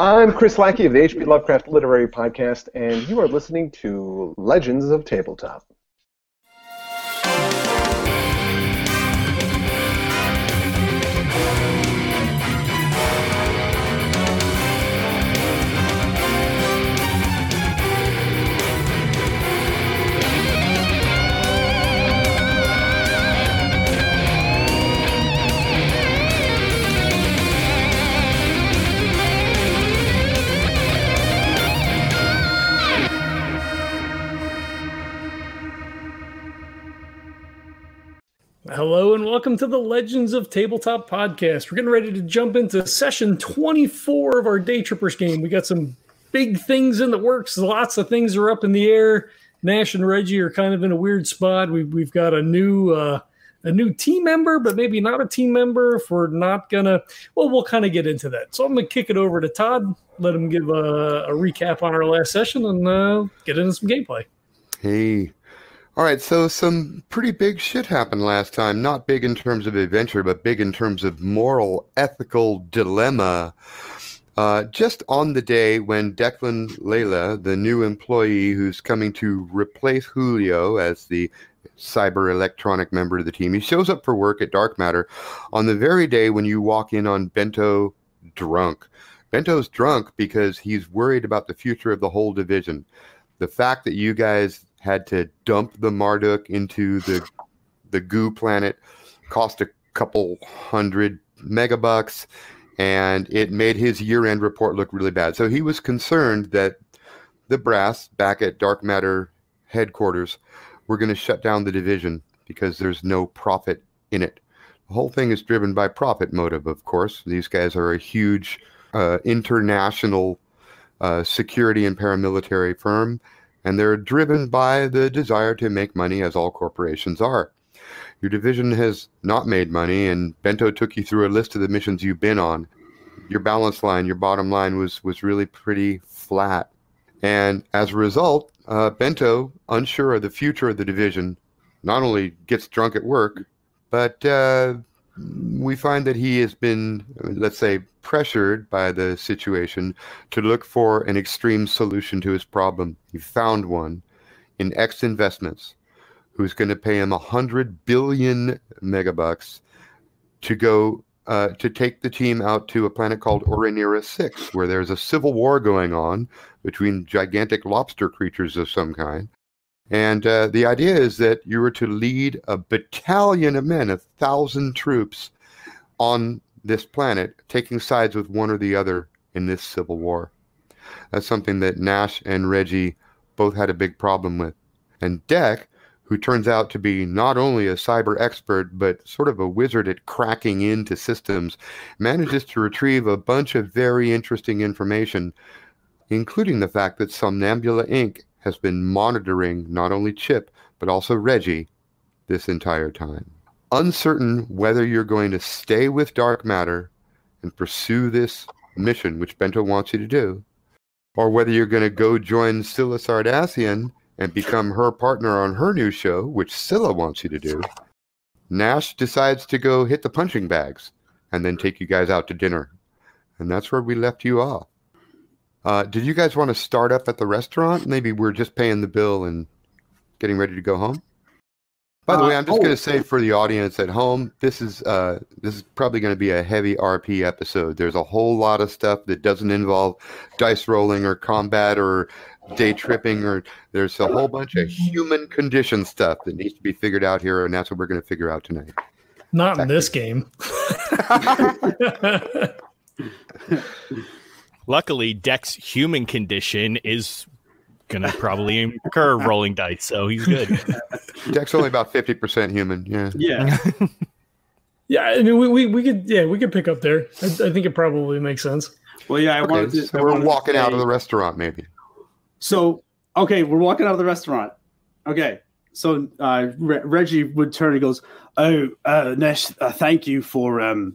I'm Chris Lackey of the H.P. Lovecraft Literary Podcast, and you are listening to Legends of Tabletop. Hello and welcome to the Legends of Tabletop podcast. We're getting ready to jump into session 24 of our Day Trippers game. We got some big things in the works. Lots of things are up in the air. Nash and Reggie are kind of in a weird spot. We've, we've got a new uh, a new team member, but maybe not a team member. If we're not gonna, well, we'll kind of get into that. So I'm gonna kick it over to Todd, let him give a, a recap on our last session, and uh, get into some gameplay. Hey, all right, so some pretty big shit happened last time. Not big in terms of adventure, but big in terms of moral, ethical dilemma. Uh, just on the day when Declan Layla, the new employee who's coming to replace Julio as the cyber electronic member of the team, he shows up for work at Dark Matter on the very day when you walk in on Bento drunk. Bento's drunk because he's worried about the future of the whole division. The fact that you guys had to dump the Marduk into the the goo planet, cost a couple hundred megabucks, and it made his year-end report look really bad. So he was concerned that the brass back at Dark Matter headquarters were going to shut down the division because there's no profit in it. The whole thing is driven by profit motive, of course. These guys are a huge uh, international uh, security and paramilitary firm and they're driven by the desire to make money, as all corporations are. Your division has not made money, and Bento took you through a list of the missions you've been on. Your balance line, your bottom line was was really pretty flat, and as a result, uh, Bento, unsure of the future of the division, not only gets drunk at work, but uh, we find that he has been, let's say, pressured by the situation to look for an extreme solution to his problem. He found one in X Investments, who's going to pay him a hundred billion megabucks to go uh, to take the team out to a planet called Orinira 6, where there's a civil war going on between gigantic lobster creatures of some kind. And uh, the idea is that you were to lead a battalion of men, a thousand troops, on this planet, taking sides with one or the other in this civil war. That's something that Nash and Reggie both had a big problem with. And Deck, who turns out to be not only a cyber expert, but sort of a wizard at cracking into systems, manages to retrieve a bunch of very interesting information, including the fact that Somnambula Inc has been monitoring not only Chip, but also Reggie this entire time. Uncertain whether you're going to stay with Dark Matter and pursue this mission, which Bento wants you to do, or whether you're going to go join Scylla Sardassian and become her partner on her new show, which Scylla wants you to do, Nash decides to go hit the punching bags and then take you guys out to dinner. And that's where we left you off. Uh, did you guys want to start up at the restaurant? Maybe we're just paying the bill and getting ready to go home. By the uh, way, I'm just oh. going to say for the audience at home, this is uh, this is probably going to be a heavy RP episode. There's a whole lot of stuff that doesn't involve dice rolling or combat or day tripping, or there's a whole bunch of human condition stuff that needs to be figured out here, and that's what we're going to figure out tonight. Not in this game. Luckily, Deck's human condition is gonna probably incur rolling dice, so he's good. Deck's only about fifty percent human. Yeah. Yeah. yeah. I mean, we, we, we could yeah we could pick up there. I, I think it probably makes sense. Well, yeah. I okay, wanted to. So we're walking out of the restaurant, maybe. So okay, we're walking out of the restaurant. Okay. So uh, Re- Reggie would turn and goes, "Oh, uh, Nesh, uh, thank you for um,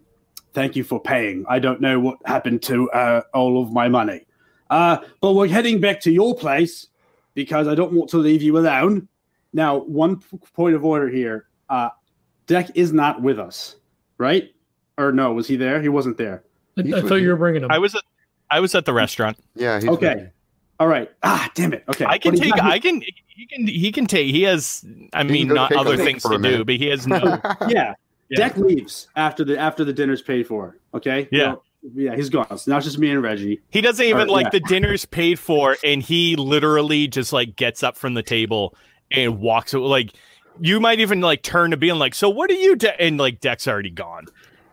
Thank you for paying. I don't know what happened to uh, all of my money. Uh, but we're heading back to your place because I don't want to leave you alone. Now, one p- point of order here. Uh, Deck is not with us, right? Or no, was he there? He wasn't there. I, I thought you were bringing him. I was. A, I was at the restaurant. Yeah. He's Okay. All right. Ah, damn it. Okay. I can What take. I can. He can. He can take. He has. I can mean, not other things to a do, but he has no. yeah. Yeah. Deck leaves after the after the dinner's paid for. Okay. Yeah. Well, yeah. He's gone. So now it's just me and Reggie. He doesn't even Or- like yeah. the dinner's paid for, and he literally just like gets up from the table and walks. Like you might even like turn to being like, "So what are you?" De-? And like Deck's already gone.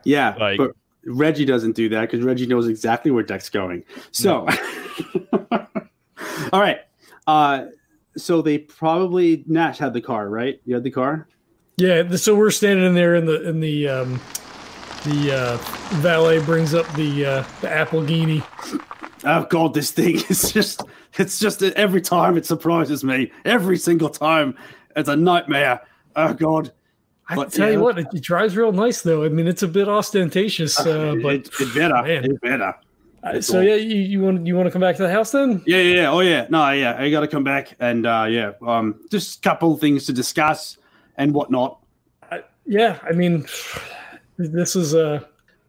Yeah. Like- but Reggie doesn't do that because Reggie knows exactly where Deck's going. So, all right. Uh, so they probably Nash had the car, right? You had the car. Yeah, so we're standing in there, and the in the um, the uh, valet brings up the uh, the Applegini. Oh god, this thing is just it's just every time it surprises me. Every single time. It's a nightmare. Oh god. I But, tell you what, it, it drives real nice though. I mean, it's a bit ostentatious, uh, but it, it better. man. It better. uh, so yeah, you, you want you want to come back to the house then? Yeah, yeah, yeah. Oh yeah. No, yeah. I gotta come back and uh yeah. Um just a couple things to discuss and whatnot. Yeah, I mean, this is uh,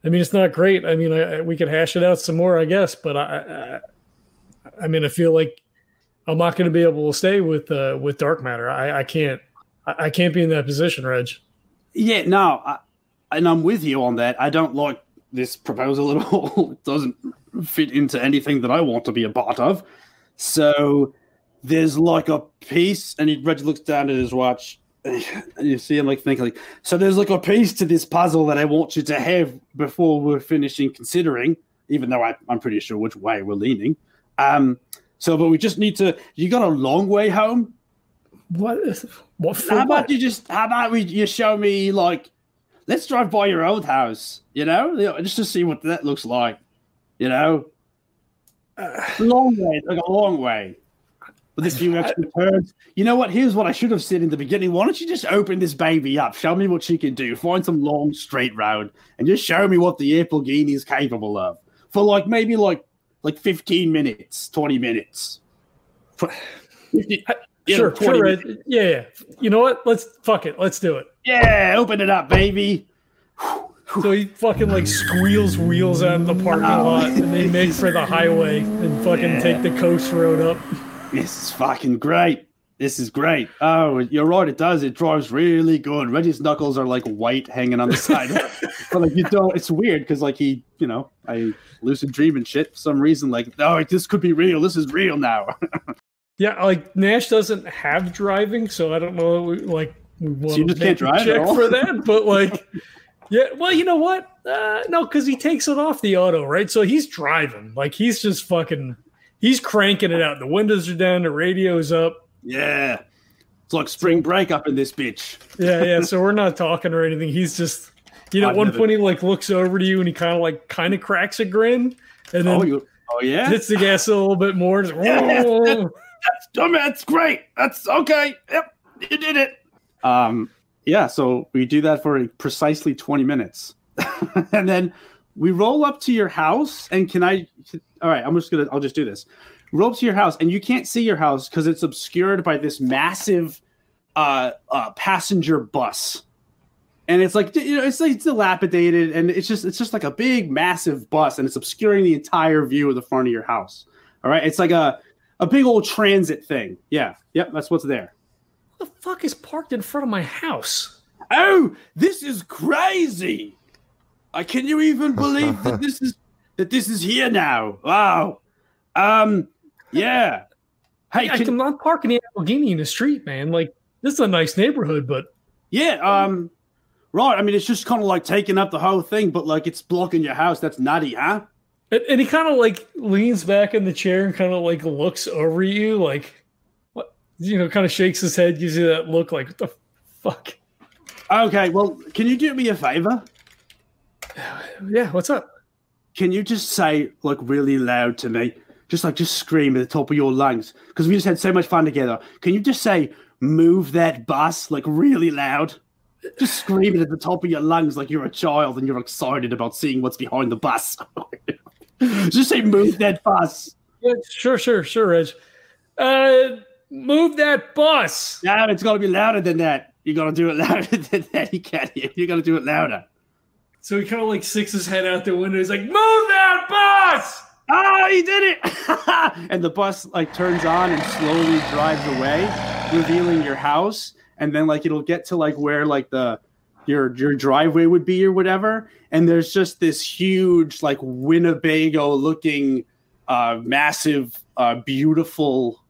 I mean, it's not great. I mean, I, I- we could hash it out some more, I guess, but I, I, I mean, I feel like I'm not going to be able to stay with uh, with dark matter. I, I can't, I, I can't be in that position, Reg. Yeah, no, I, and I'm with you on that. I don't like this proposal at all. it doesn't fit into anything that I want to be a part of. So there's like a piece, and he Reggie looks down at his watch. And you see him like thinking, like, so there's like a piece to this puzzle that I want you to have before we're finishing considering, even though I, I'm pretty sure which way we're leaning. Um, so, but we just need to. You got a long way home. What? What? For How what? about you just? How about we? You show me like, let's drive by your old house. You know, You know, just to see what that looks like. You know, long way, like a long way. With this few extra turns. You know what? Here's what I should have said in the beginning. Why don't you just open this baby up? Show me what she can do. Find some long straight road and just show me what the Applegini is capable of for like maybe like like 15 minutes, 20 minutes. For- 50 you know, sure, 20 sure, minutes. Yeah, yeah. You know what? Let's fuck it. Let's do it. Yeah, open it up, baby. So he fucking like squeals wheels out of the parking lot, and they make for the highway and fucking take the coast road up. This is fucking great. This is great. Oh, you're right. It does. It drives really good. Reggie's knuckles are like white hanging on the side. but like you don't. It's weird because like he, you know, I lucid dream and shit for some reason. Like, oh, this could be real. This is real now. Yeah, like Nash doesn't have driving, so I don't know. Like, we want you just can't drive check for that. But like, yeah, well, you know what? Uh, no, because he takes it off the auto, right? So he's driving. Like he's just fucking. He's cranking it out. The windows are down. The radio's up. yeah, it's like spring break up in this bitch. Yeah, yeah. so we're not talking or anything. He's just. You know, at one never- point he like looks over to you and he kind of like kind of cracks a grin, and then Oh. Oh yeah. hits the gas a little bit more. Just, "Whoa." Oh, man, that's great. That's okay. Yep, you did it. Um, yeah. So we do that for precisely twenty minutes, and then we roll up to your house. And can I? All right, I'm just gonna. I'll just do this. Roll up to your house, and you can't see your house because it's obscured by this massive uh, uh, passenger bus. And it's like you know, it's like it's dilapidated, and it's just it's just like a big, massive bus, and it's obscuring the entire view of the front of your house. All right, it's like a a big old transit thing. Yeah, yep, that's what's there. What the fuck is parked in front of my house? Oh, this is crazy! Uh, can you even believe that this is that this is here now? Wow. Um. Yeah. Hey, I, can- am not parking the Lamborghini in the street, man. Like this is a nice neighborhood, but yeah. Um. Right. I mean, it's just kind of like taking up the whole thing, but like it's blocking your house. That's nutty, huh? and, and he kind of like leans back in the chair and kind of like looks over you, like what you know, kind of shakes his head, gives you that look, like what the fuck? Okay. Well, can you do me a favor? Yeah, what's up? Can you just say like really loud to me? Just like just scream at the top of your lungs because we just had so much fun together. Can you just say move that bus like really loud? Just scream it at the top of your lungs like you're a child and you're excited about seeing what's behind the bus. just say move that bus. Yeah, sure, sure, sure, Reg. Uh, move that bus. No, it's got to be louder than that. You got to do it louder than that. You can't. You got to do it louder. So he kind of like sticks his head out the window. He's like, "Move that bus!" Oh, he did it! and the bus like turns on and slowly drives away, revealing your house. And then like it'll get to like where like the your your driveway would be or whatever. And there's just this huge like Winnebago looking, uh, massive, uh, beautiful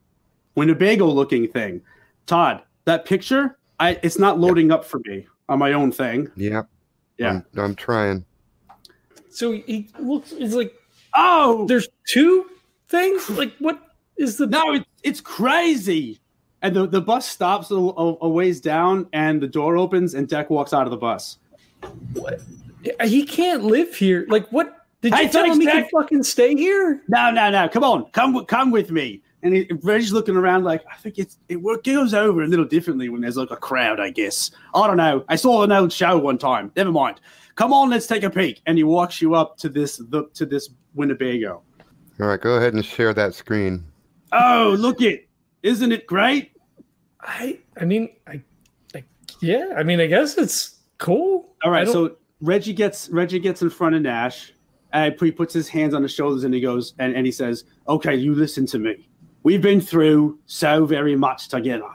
Winnebago looking thing. Todd, that picture, I it's not loading up for me on my own thing. Yep. Yeah. I'm, I'm trying. So he looks. It's like Oh, there's two things. Like what is the? No, it, it's crazy. And the, the bus stops a, a, a ways down, and the door opens, and Deck walks out of the bus. What? He can't live here. Like what? Did Hey, you tell him he can fucking stay here? No, no, no! Come on, come come with me. And he, Reg's looking around like I think it's it work- goes over a little differently when there's like a crowd. I guess I don't know. I saw an old show one time. Never mind. Come on, let's take a peek. And he walks you up to this the, to this Winnebago. All right, go ahead and share that screen. Oh, look it! Isn't it great? I. I mean, I. I yeah. I mean, I guess it's cool. All I right, don't- so Reggie gets Reggie gets in front of Nash, and he puts his hands on his shoulders and he goes and, and he says, "Okay, you listen to me. We've been through so very much together,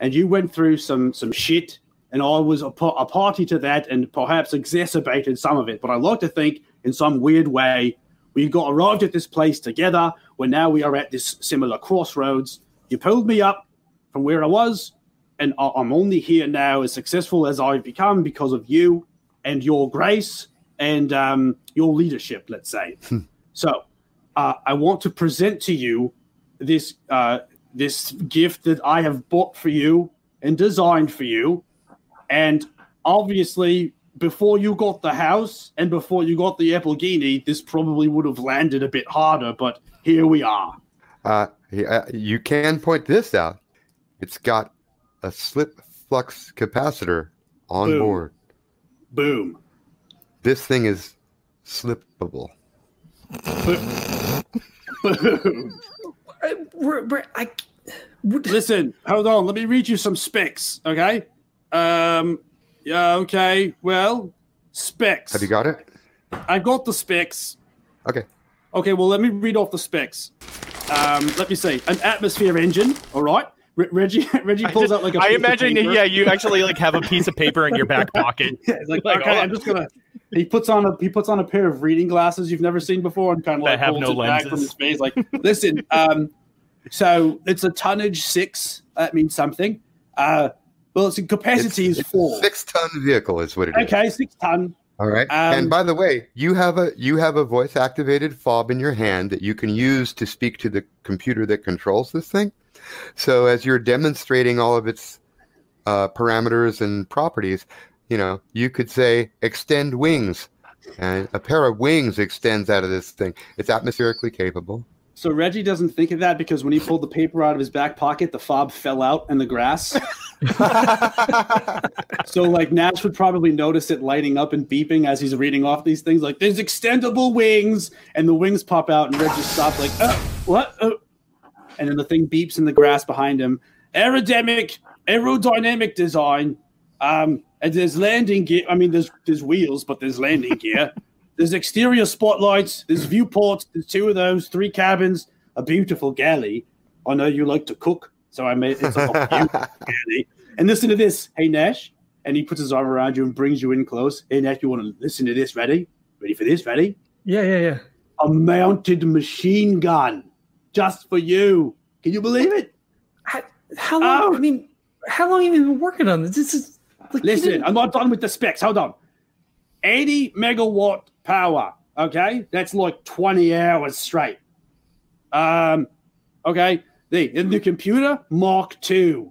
and you went through some some shit, and I was a, a party to that, and perhaps exacerbated some of it. But I like to think, in some weird way, we got arrived at this place together. Where now we are at this similar crossroads. You pulled me up from where I was." And I- I'm only here now as successful as I've become because of you and your grace and um, your leadership, let's say. so uh, I want to present to you this uh, this gift that I have bought for you and designed for you. And obviously, before you got the house and before you got the Applegini, this probably would have landed a bit harder, but here we are. Uh, you can point this out. It's got a slip flux capacitor on Boom. board. Boom. This thing is slippable. Boom. I, we're- we're- I- Listen, hold on. Let me read you some specs, okay? Um, yeah, okay. Well, specs. Have you got it? I've got the specs. Okay. Okay, well, let me read off the specs. Um, let me see. An atmosphere engine, all right? Re- Reggie Reggie pulls out like a I piece of imagine, paper. yeah, you actually like have a piece of paper in your back pocket. Yeah, like, Like, okay, oh. I'm just gonna. He puts on a he puts on a pair of reading glasses you've never seen before and kind of That like have holds no it back from his face. Like, listen, um, so it's a tonnage six. That means something. Uh, well, its capacity is it's four. six-ton vehicle is what it is. Okay, six ton. All right. Um, and by the way, you have a you have a voice-activated fob in your hand that you can use to speak to the computer that controls this thing. So as you're demonstrating all of its uh, parameters and properties, you know, you could say extend wings, and a pair of wings extends out of this thing. It's atmospherically capable. So Reggie doesn't think of that because when he pulled the paper out of his back pocket, the fob fell out in the grass. so like Nash would probably notice it lighting up and beeping as he's reading off these things. Like there's extendable wings, and the wings pop out, and Reggie stops like, uh, what? Uh, and then the thing beeps in the grass behind him. Aerodynamic, aerodynamic design. Um, and there's landing gear. I mean, there's there's wheels, but there's landing gear. There's exterior spotlights. There's viewports. There's two of those. Three cabins. A beautiful galley. I know you like to cook, so I made it's a beautiful galley. And listen to this. Hey Nash, and he puts his arm around you and brings you in close. Hey Nash, you want to listen to this? Ready? Ready for this? Ready? yeah, yeah, yeah. A mounted machine gun, just for you. Can you believe it? How, how long? Oh. I mean, how long have you been working on this? This is like, Listen, didn't- I'm not done with the specs. Hold on. 80 megawatt power. Okay, that's like 20 hours straight. Um, okay. The in the computer Mark II.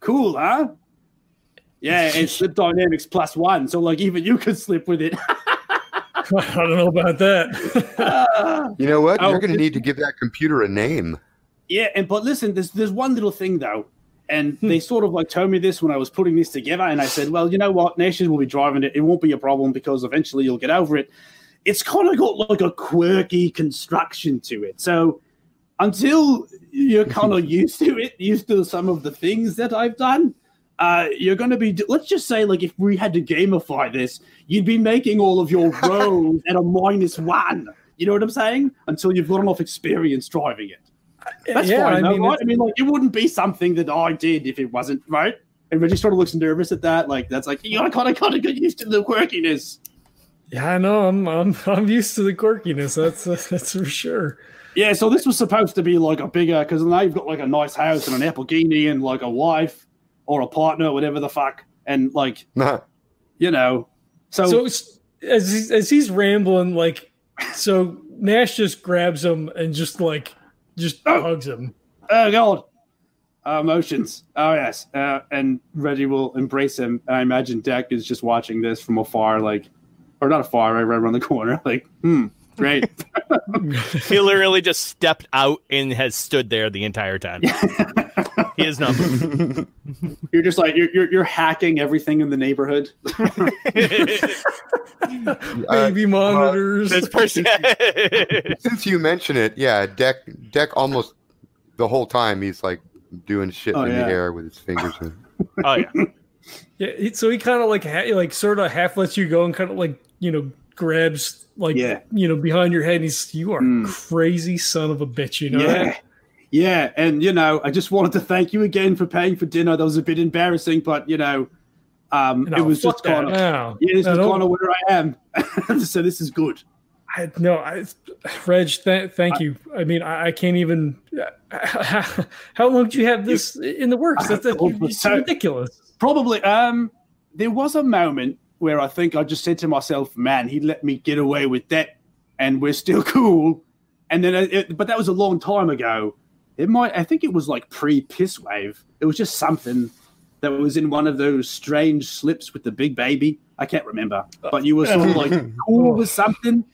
Cool, huh? Yeah, it's Slip Dynamics plus one, so like even you could slip with it. I don't know about that. You know what? Oh, You're going to need to give that computer a name. Yeah, and but listen, there's there's one little thing though, and they sort of like told me this when I was putting this together, and I said, well, you know what, Nations will be driving it. It won't be a problem because eventually you'll get over it. It's kind of got like a quirky construction to it, so until you're kind of used to it, used to some of the things that I've done. Uh, you're going to be, let's just say, like, if we had to gamify this, you'd be making all of your rows at a minus one You know what I'm saying? Until you've got enough experience driving it. That's yeah, fine, I mean, right? I mean, like, it wouldn't be something that I did if it wasn't, right? And Reggie sort of looks nervous at that. Like, that's like, you gotta kind of, kind of get used to the quirkiness. yeah, I know. I'm I'm I'm used to the quirkiness. That's that's for sure. Yeah, so this was supposed to be like a bigger, because now you've got like a nice house and an Lamborghini and like a wife or a partner, whatever the fuck. And like, Nah. you know, so, So as he's, as he's rambling, like, so Nash just grabs him and just like just Oh. hugs him. oh god, uh, emotions. Oh yes, uh, and Reggie will embrace him. I imagine Deck is just watching this from afar, like, or not afar, right, right around the corner. Like, hmm, great. He literally just stepped out and has stood there the entire time. he is not. moving. you're just like you're, you're you're hacking everything in the neighborhood. Uh, Baby monitors. this person. since you mention it, yeah, Deck Deck almost the whole time he's like doing shit Oh, in yeah. the air with his fingers. In. oh yeah. yeah, so he kind of like ha- like sort of half lets you go and kind of like you know grabs like Yeah. you know behind your head. And he's you are Mm. crazy son of a bitch. You know yeah. Yeah, and you know, I just wanted to thank you again for paying for dinner. That was a bit embarrassing, but you know, um, No, it was just kind of No. yeah, this is kind of where I am. so this is good. I, no, I, Reg, th- thank you. I mean, I, I can't even. How long do you have this in the works? That's, that's So- ridiculous. Probably. Um, there was a moment where I think I just said to myself, "Man, he let me get away with that, and we're still cool." And then, it, it- but that was a long time ago. It might. I think it was like pre piss wave. It was just something that was in one of those strange slips with the big baby. I can't remember, but you were sort of like cool with something,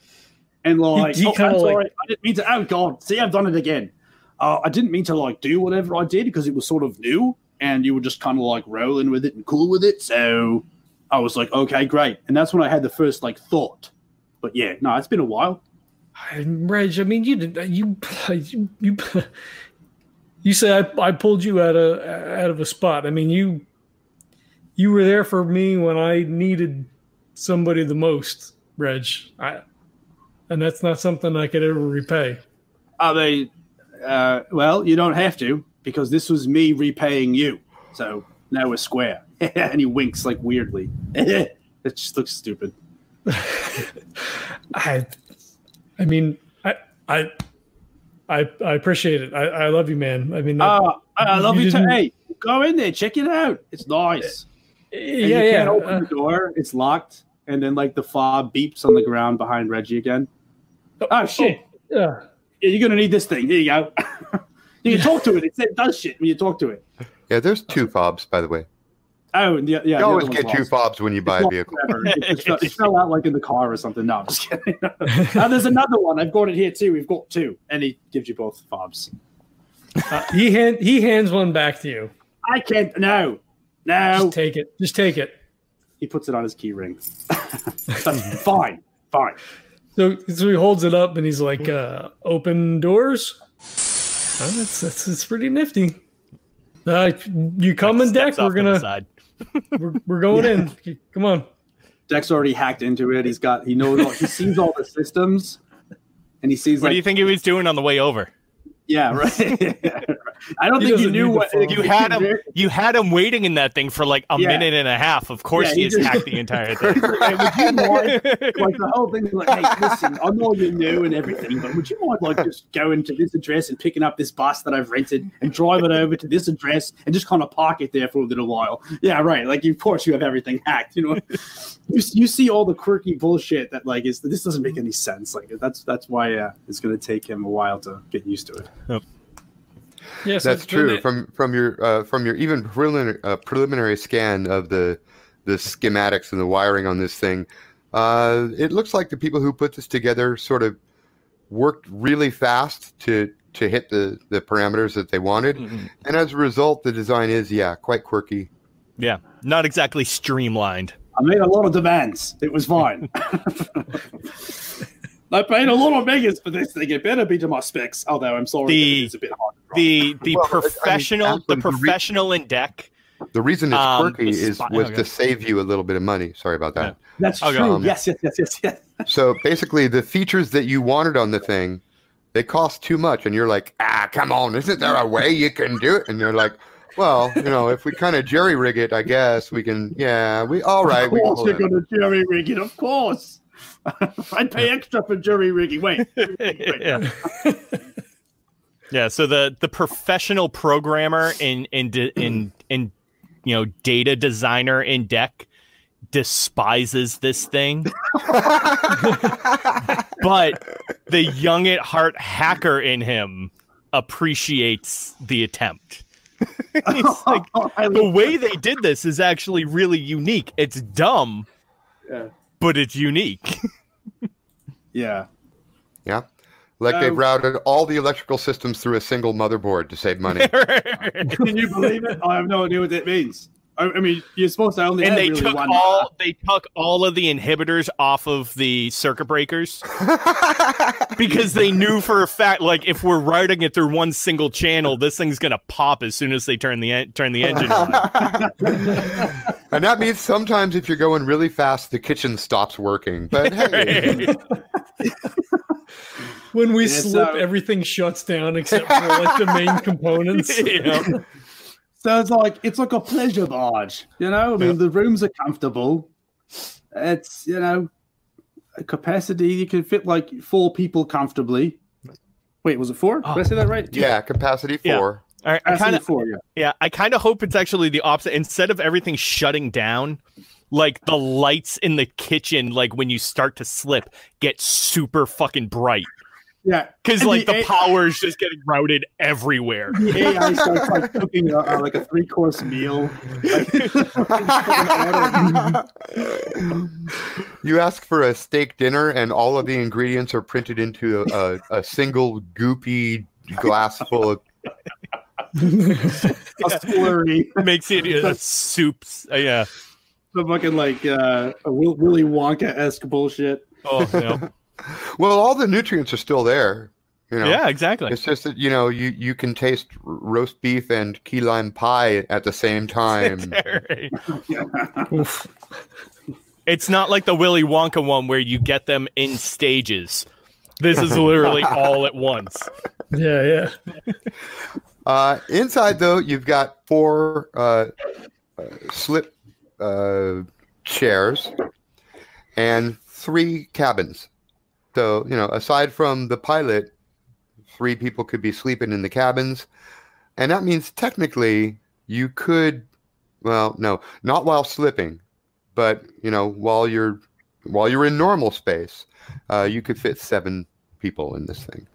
and like, oh, I'm sorry, I didn't mean to. Oh God, see, I've done it again. Uh, I didn't mean to like do whatever I did because it was sort of new, and you were just kind of like rolling with it and cool with it. So I was like, okay, great, and that's when I had the first like thought. But yeah, no, it's been a while. Reg, I mean, you did you you you, you say I, I pulled you out of out of a spot. I mean, you you were there for me when I needed somebody the most, Reg. I, and that's not something I could ever repay. I mean, uh, well, you don't have to because this was me repaying you. So now we're square. and he winks like weirdly. it just looks stupid. I, I mean, I, I, I, I appreciate it. I, I love you, man. I mean, that- Uh, I love You you, too. Hey, go in there, check it out. It's nice. And yeah, you yeah. can't open uh, the door. It's locked. And then like the fob beeps on the ground behind Reggie again. Oh shit! yeah. Yeah, you're gonna need this thing. Here you go. you can talk to it. It, it does shit when you talk to it. Yeah, there's two fobs, by the way. Oh, and the, yeah. You always get one's two lost. fobs when you buy a vehicle. whatever. It, it fell, it fell out like in the car or something. No, I'm just kidding. uh, there's another one. I've got it here too. We've got two, and he gives you both fobs. Uh, he hand he hands one back to you. I can't. No, no. Just take it. Just take it. He puts it on his key ring. fine, fine. So, so he holds it up and he's like, uh, "Open doors." Oh, that's, that's that's pretty nifty. Uh, you coming, Deck? We're off to the gonna side. We're, we're going in. Come on. Deck's already hacked into it. He's got. He knows. All, he sees all the systems, and he sees What like. do you think he was doing on the way over? yeah, right. I don't He think you knew what. You had him. You had him waiting in that thing for like a Yeah. minute and a half. Of course, Yeah, he he has just- hacked the entire thing. Hey, would you mind, like the whole thing, like, hey, listen, I know you're new and everything, but would you mind like just going to this address and picking up this bus that I've rented and drive it over to this address and just kind of park it there for a little while? Yeah, right. Like, of course, you have everything hacked. You know, you, you see all the quirky bullshit that like is this doesn't make any sense. Like, that's that's why uh, it's going to take him a while to get used to it. Yes, That's true. From from your uh, from your even preliminary, uh, preliminary scan of the the schematics and the wiring on this thing, uh, it looks like the people who put this together sort of worked really fast to to hit the the parameters that they wanted, Mhm. and as a result, the design is yeah quite quirky. Yeah, not exactly streamlined. I made a lot of demands. It was fine. I paid a lot of megas for this thing. It better be to my specs. Although I'm sorry, The- it's a bit hard. The the Well, I mean, professional the actually, re- professional in deck The reason it's Um, quirky the is spot- was okay. to save you a little bit of money. Sorry about that. That's Okay. true. Um, yes, yes, yes, yes, yes. So basically, the features that you wanted on the thing, they cost too much, and you're like, ah, come on, isn't there a way you can do it? And they're like, well, you know, if we kind of jerry rig it, I guess we can. Yeah, we all right. of We can course pull you're going to jury rig it. Of course. I'd pay extra for jury rigging. Wait. yeah. yeah. So the the professional programmer in in de- in in you know data designer in deck despises this thing, but the young at heart hacker in him appreciates the attempt. It's like the way they did this is actually really unique. It's dumb, Yeah. but it's unique. Yeah. Yeah. Like they've Um, routed all the electrical systems through a single motherboard to save money. Can you believe it? I have no idea what that means. I, I mean, you're supposed to only and they really took one. all they took all of the inhibitors off of the circuit breakers because they knew for a fact like if we're routing it through one single channel this thing's gonna pop as soon as they turn the en- turn the engine on and that means sometimes if you're going really fast, the kitchen stops working. But hey, When we Yeah, slip, so- everything shuts down except for like the main components. You know? So it's like it's like a pleasure barge, you know. I mean, the rooms are comfortable. It's you know, a capacity you can fit like four people comfortably. Wait, was it four? Did I oh. say that right? yeah, capacity Yeah. four. All right, I Capacity kind of four. Yeah. yeah, I kind of hope it's actually the opposite. Instead of everything shutting down, like the lights in the kitchen, like when you start to slip, get super fucking bright Yeah. because like the the power is just getting routed everywhere. The AI starts like cooking a, a- like a three course meal. you ask for a steak dinner, and all of the ingredients are printed into a, a, a single goopy glass full of. a slurry. Makes it uh, soups. Uh, yeah. The fucking like uh, a Will- Willy Wonka esque bullshit. Oh yeah. Well, all the nutrients are still there. You know? yeah, exactly. It's just that you know you you can taste roast beef and key lime pie at the same time. It's not like the Willy Wonka one where you get them in stages. This is literally all at once. Yeah, yeah. Uh, inside though, you've got four uh, uh, slip uh, chairs and three cabins. So you know, aside from the pilot, three people could be sleeping in the cabins, and that means technically you could, well, no, not while slipping, but you know, while you're while you're in normal space, uh, you could fit seven people in this thing.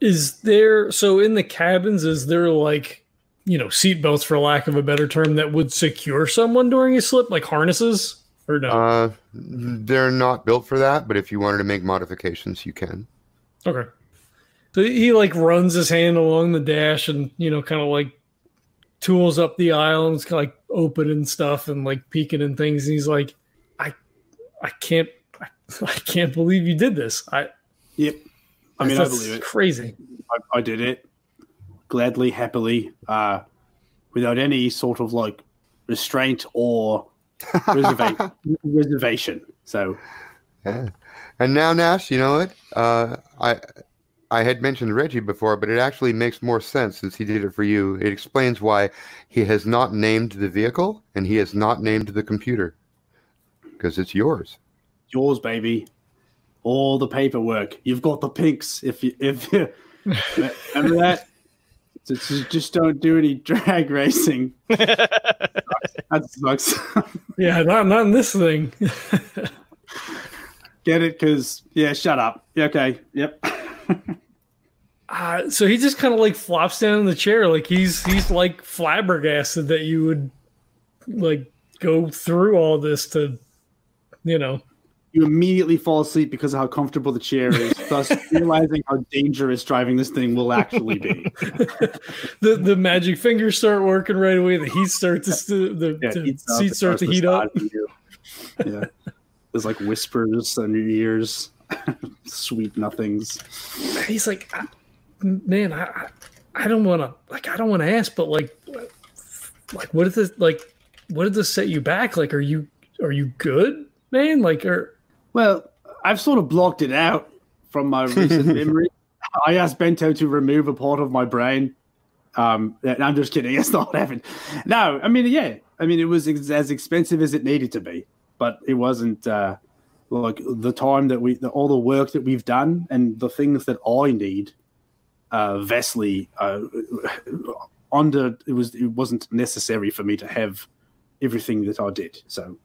Is there so in the cabins? Is there like you know seatbelts for lack of a better term that would secure someone during a slip, like harnesses, or no? Uh, they're not built for that, but if you wanted to make modifications, you can. okay. So he like runs his hand along the dash and you know kind of like tools up the aisle and it's kind of like opening stuff and like peeking and things. And he's like, I, I can't, I, I can't believe you did this. I, Yep. I mean, I believe it. Crazy. I, I did it gladly, happily, uh, without any sort of like restraint or reserva- reservation. So, Yeah. And now, Nash, you know what? Uh, I I had mentioned Reggie before, but it actually makes more sense since he did it for you. It explains why he has not named the vehicle and he has not named the computer because it's yours. yours, baby. All the paperwork. You've got the pinks. If you, if you, remember that. Just, just- just don't do any drag racing. That sucks. Yeah, not not in this thing. Get it? Because yeah, shut up. Yeah, okay. Yep. Uh, so he just kind of like flops down in the chair, like he's he's like flabbergasted that you would like go through all this to, you know. You immediately fall asleep because of how comfortable the chair is, thus realizing how dangerous driving this thing will actually be. the the magic fingers start working right away. The heat starts to the, Yeah, the heats up, start to heat up. Yeah. There's like whispers on your ears, sweet nothings. He's like, I, man, I I- I don't want to like I don't want to ask, but like, like what did this like what did this set you back? Like are you are you good, man? Like are Well, I've sort of blocked it out from my recent memory. I asked Bento to remove a part of my brain. Um, I'm just kidding. It's not what happened. No, I mean, yeah. I mean, it was ex- as expensive as it needed to be, but it wasn't uh, like the time that we, the, all the work that we've done and the things that I need. Uh, Vesely, uh, under it was it wasn't necessary for me to have everything that I did. So,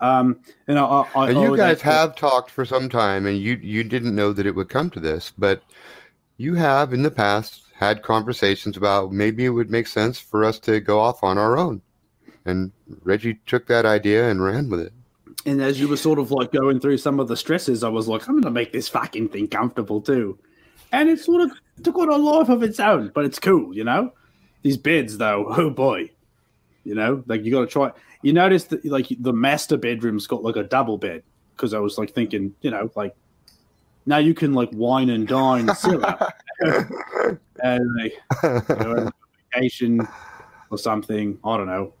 um, and I, I, I And you guys that- have talked for some time, and you you didn't know that it would come to this, but you have in the past had conversations about maybe it would make sense for us to go off on our own. And Reggie took that idea and ran with it. And as you were sort of like going through some of the stresses, I was like, I'm going to make this fucking thing comfortable too. And it sort of took on a life of its own, but it's cool, you know? These beds, though, oh boy. You know, like you got to try. You notice that, like, the master bedroom's got like a double bed because I was like thinking, you know, like, now you can like wine and dine Scylla and like, you know, vacation or something. I don't know.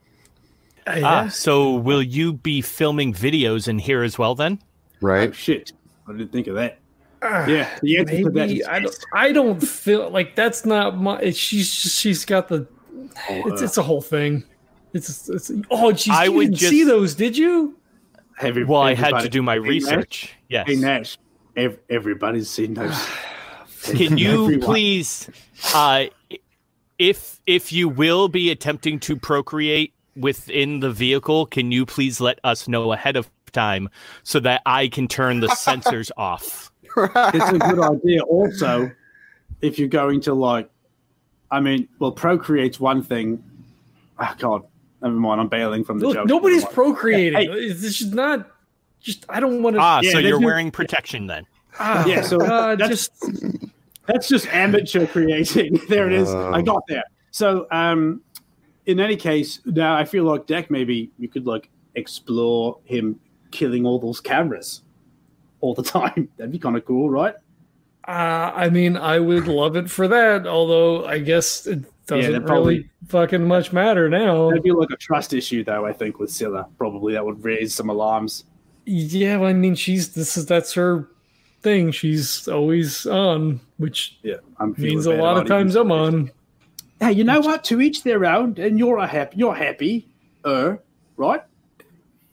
yeah. Ah, so will you be filming videos in here as well then? Oh, Right? shit. I didn't think of that. Ah, Yeah, the answer to that maybe is I don't I don't feel like that's not my she's she's got the it's it's a whole thing. It's, it's oh geez, I you would didn't see those, did you? Every- Well, I had to do my Hey, Nash? research. Yes. Hey Nash, ev- everybody's seen those. Can you Everyone. please, uh, if if you will be attempting to procreate within the vehicle, can you please let us know ahead of time so that I can turn the sensors off? It's a good idea. Also, if you're going to like, I mean, well, Procreate's one thing. Oh God, never mind. I'm bailing from the Look, joke. nobody's Never mind. procreating. Hey. It's this is not just I don't want to Ah, Yeah, so you're do- wearing protection then. ah, Yeah, so uh, that's- just That's just amateur creating. there it is. Oh. I got there. So, um, in any case, now I feel like Deck maybe you could like explore him killing all those cameras all the time. That'd be kind of cool, right? Uh, I mean, I would love it for that. Although I guess it doesn't that probably- really fucking much matter now. That'd be like a trust issue, though. I think with Scylla, probably that would raise some alarms. Yeah, well, I mean, she's this is that's her thing. She's always on, which Yeah, I'm feeling means a lot of times I'm on. Hey, you know what? To each their own, and you're a happy. You're happy, uh, right?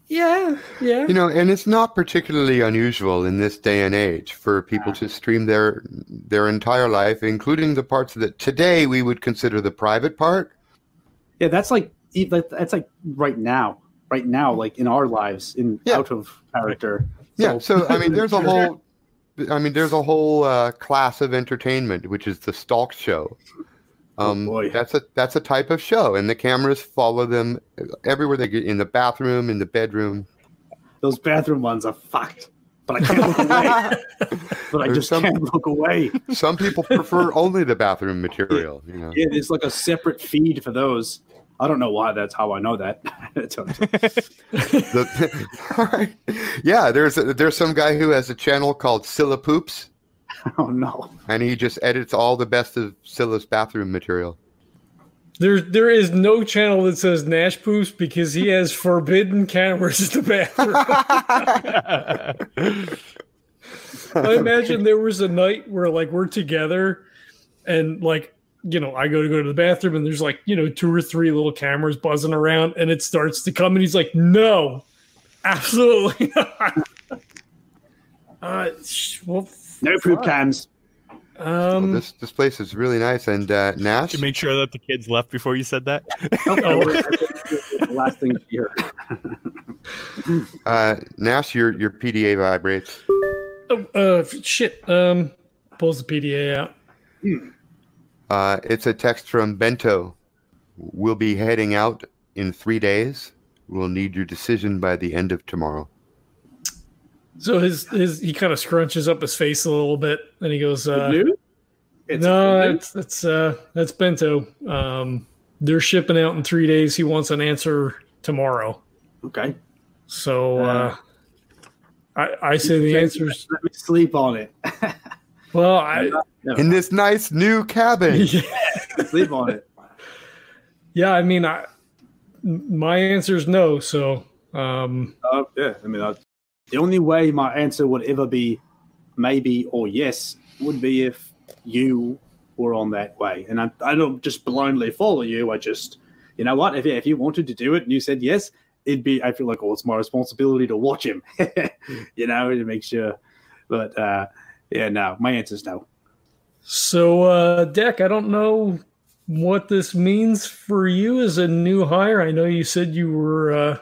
Yeah, yeah. You know, and it's not particularly unusual in this day and age for people to stream their their entire life, including the parts that today we would consider the private part. Yeah, that's like that's like right now, right now, like in our lives, in Yeah. out of character. Yeah, so I mean, there's a whole, I mean, there's a whole uh, class of entertainment which is the stalk show. Um, Oh, that's a that's a type of show, and the cameras follow them everywhere they get in the bathroom, in the bedroom. Those bathroom ones are fucked, but I can't look away. but I There's just some- can't look away. Some people prefer only the bathroom material. You know, Yeah, there's like a separate feed for those. I don't know why. That's how I know that. The- right. yeah. There's a, there's some guy who has a channel called Scylla Poops, oh no. and he just edits all the best of Scylla's bathroom material. There, there is no channel that says Nash poops because he has forbidden cameras in the bathroom. I imagine there was a night where like we're together, and like you know I go to go to the bathroom, and there's like you know two or three little cameras buzzing around, and it starts to come, and he's like, "No, absolutely not." Uh, sh- well, No poop fuck. cams. Um, this this place is really nice, and uh, Nash. To make sure that the kids left before you said that. Oh, the last thing here. Uh, Nash, your your PDA vibrates. oh, uh, shit. Um, pulls the PDA out. Uh, it's a text from Bento. We'll be heading out in three days. We'll need your decision by the end of tomorrow. So his his he kind of scrunches up his face a little bit, and he goes, uh, New? It's "No, new? it's that's uh that's Bento. Um, they're shipping out in three days. He wants an answer tomorrow. okay. So uh, Uh, I I say the answer's Let me sleep on it. well. I In this nice new cabin. yeah, sleep on it. yeah. I mean, I my answer is no. So um, Uh, yeah, I mean, I, the only way my answer would ever be maybe or yes would be if you were on that way, and I, I don't just blindly follow you. I just, you know what? If if you wanted to do it and you said yes, it'd be. I feel like, oh, it's my responsibility to watch him, you know, to make sure. But uh, yeah, no, my answer's no. so uh, Deck, I don't know what this means for you as a new hire. I know you said you were, uh,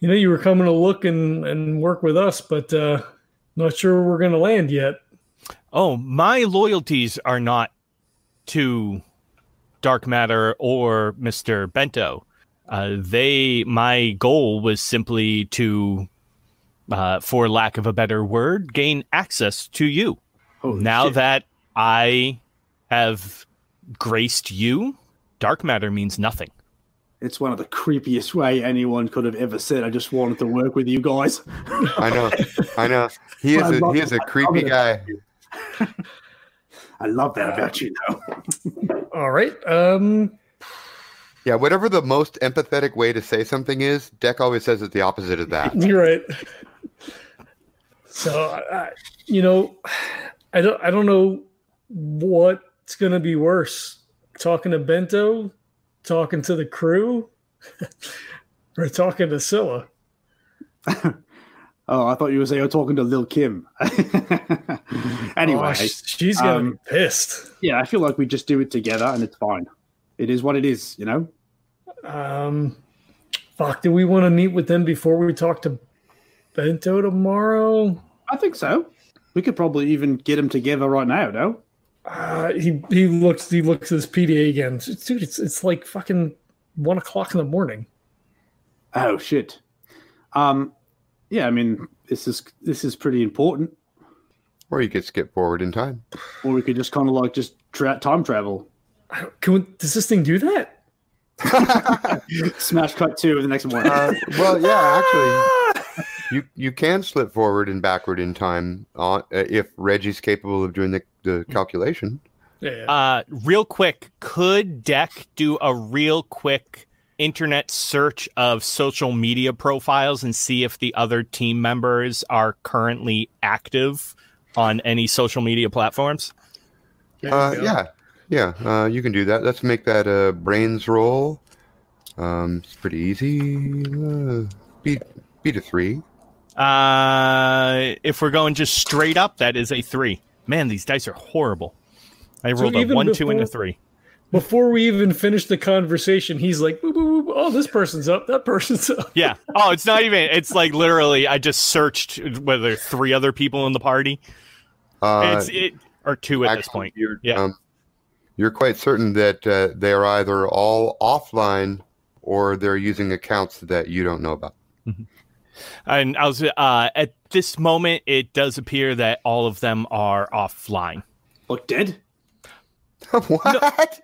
you know, you were coming to look and and work with us, but uh, not sure we're going to land yet. Oh, my loyalties are not to Dark Matter or Mr. Bento. Uh, they, my goal was simply to, uh, for lack of a better word, gain access to you. Holy now shit. that I have graced you, Dark Matter means nothing. It's one of the creepiest way anyone could have ever said. I just wanted to work with you guys. I know, I know. He is a, he is a creepy guy. I love that about you, though. All right. Um, Yeah, whatever the most empathetic way to say something is, Deck always says it's the opposite of that. You're right. So, I, you know, I don't, I don't know what's going to be worse: talking to Bento, talking to the crew, or talking to Scylla. Oh, I thought you were saying you're talking to Lil Kim. anyway, Oh, she's going to um, be pissed. yeah, I feel like we just do it together and it's fine. It is what it is, you know? Um, fuck, do we want to meet with them before we talk to Bento tomorrow? I think so. We could probably even get them together right now, no? Uh, he he looks he looks at his PDA again, dude. It's it's like fucking one o'clock in the morning. Oh shit. Um yeah, I mean this is this is pretty important. Or you could skip forward in time. Or we could just kind of like just tra- time travel. Can we, does this thing do that? Smash cut two of the next morning. Uh, well, yeah, actually, you you can slip forward and backward in time uh, if Reggie's capable of doing the, the calculation. Yeah. yeah. Uh, real quick, could Deck do a real quick internet search of social media profiles and see if the other team members are currently active on any social media platforms? Uh, yeah, yeah, uh, you can do that. Let's make that a brains roll. Um, it's pretty easy. Uh, beat beat a three. Uh, if we're going just straight up, that is a three. Man, these dice are horrible. I So rolled a even one, two, and a three. Before we even finish the conversation, he's like, boop, boop, boop, "Oh, this person's up. That person's up." Yeah. Oh, it's not even. It's like literally. I just searched whether three other people in the party. Uh, it's it or two at this point. You're, Yeah. um, you're quite certain that uh, they are either all offline or they're using accounts that you don't know about. And I was uh, at this moment, it does appear that all of them are offline. Look dead? what?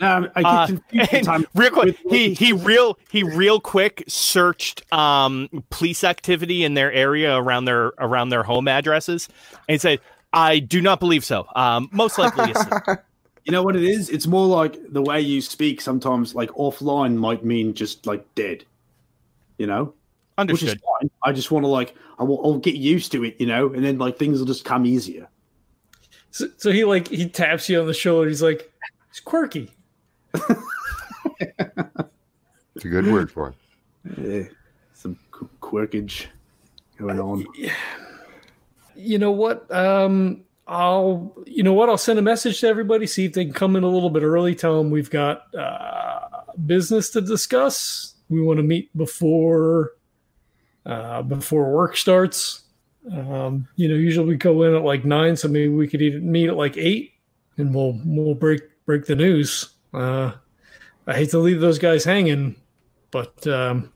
No, I get Uh, confused and sometimes real quick, he he real he real quick searched um, police activity in their area around their around their home addresses and said, "I do not believe so. Um, most likely, it's. You know what it is? It's more like the way you speak sometimes, like offline might mean just like dead. You know? Which is fine. I just want to like, I will, I'll get used to it, you know, and then like things will just come easier. So, so he like he taps you on the shoulder. He's like, "It's quirky." It's a good word for it. Yeah, some quirkage going on. You know what? Um, I'll you know what? I'll send a message to everybody. See if they can come in a little bit early. Tell them we've got uh, business to discuss. We want to meet before uh, before work starts. Um, you know, usually we go in at like nine, so maybe we could even meet at like eight, and we'll we'll break break the news. Uh, I hate to leave those guys hanging, but um,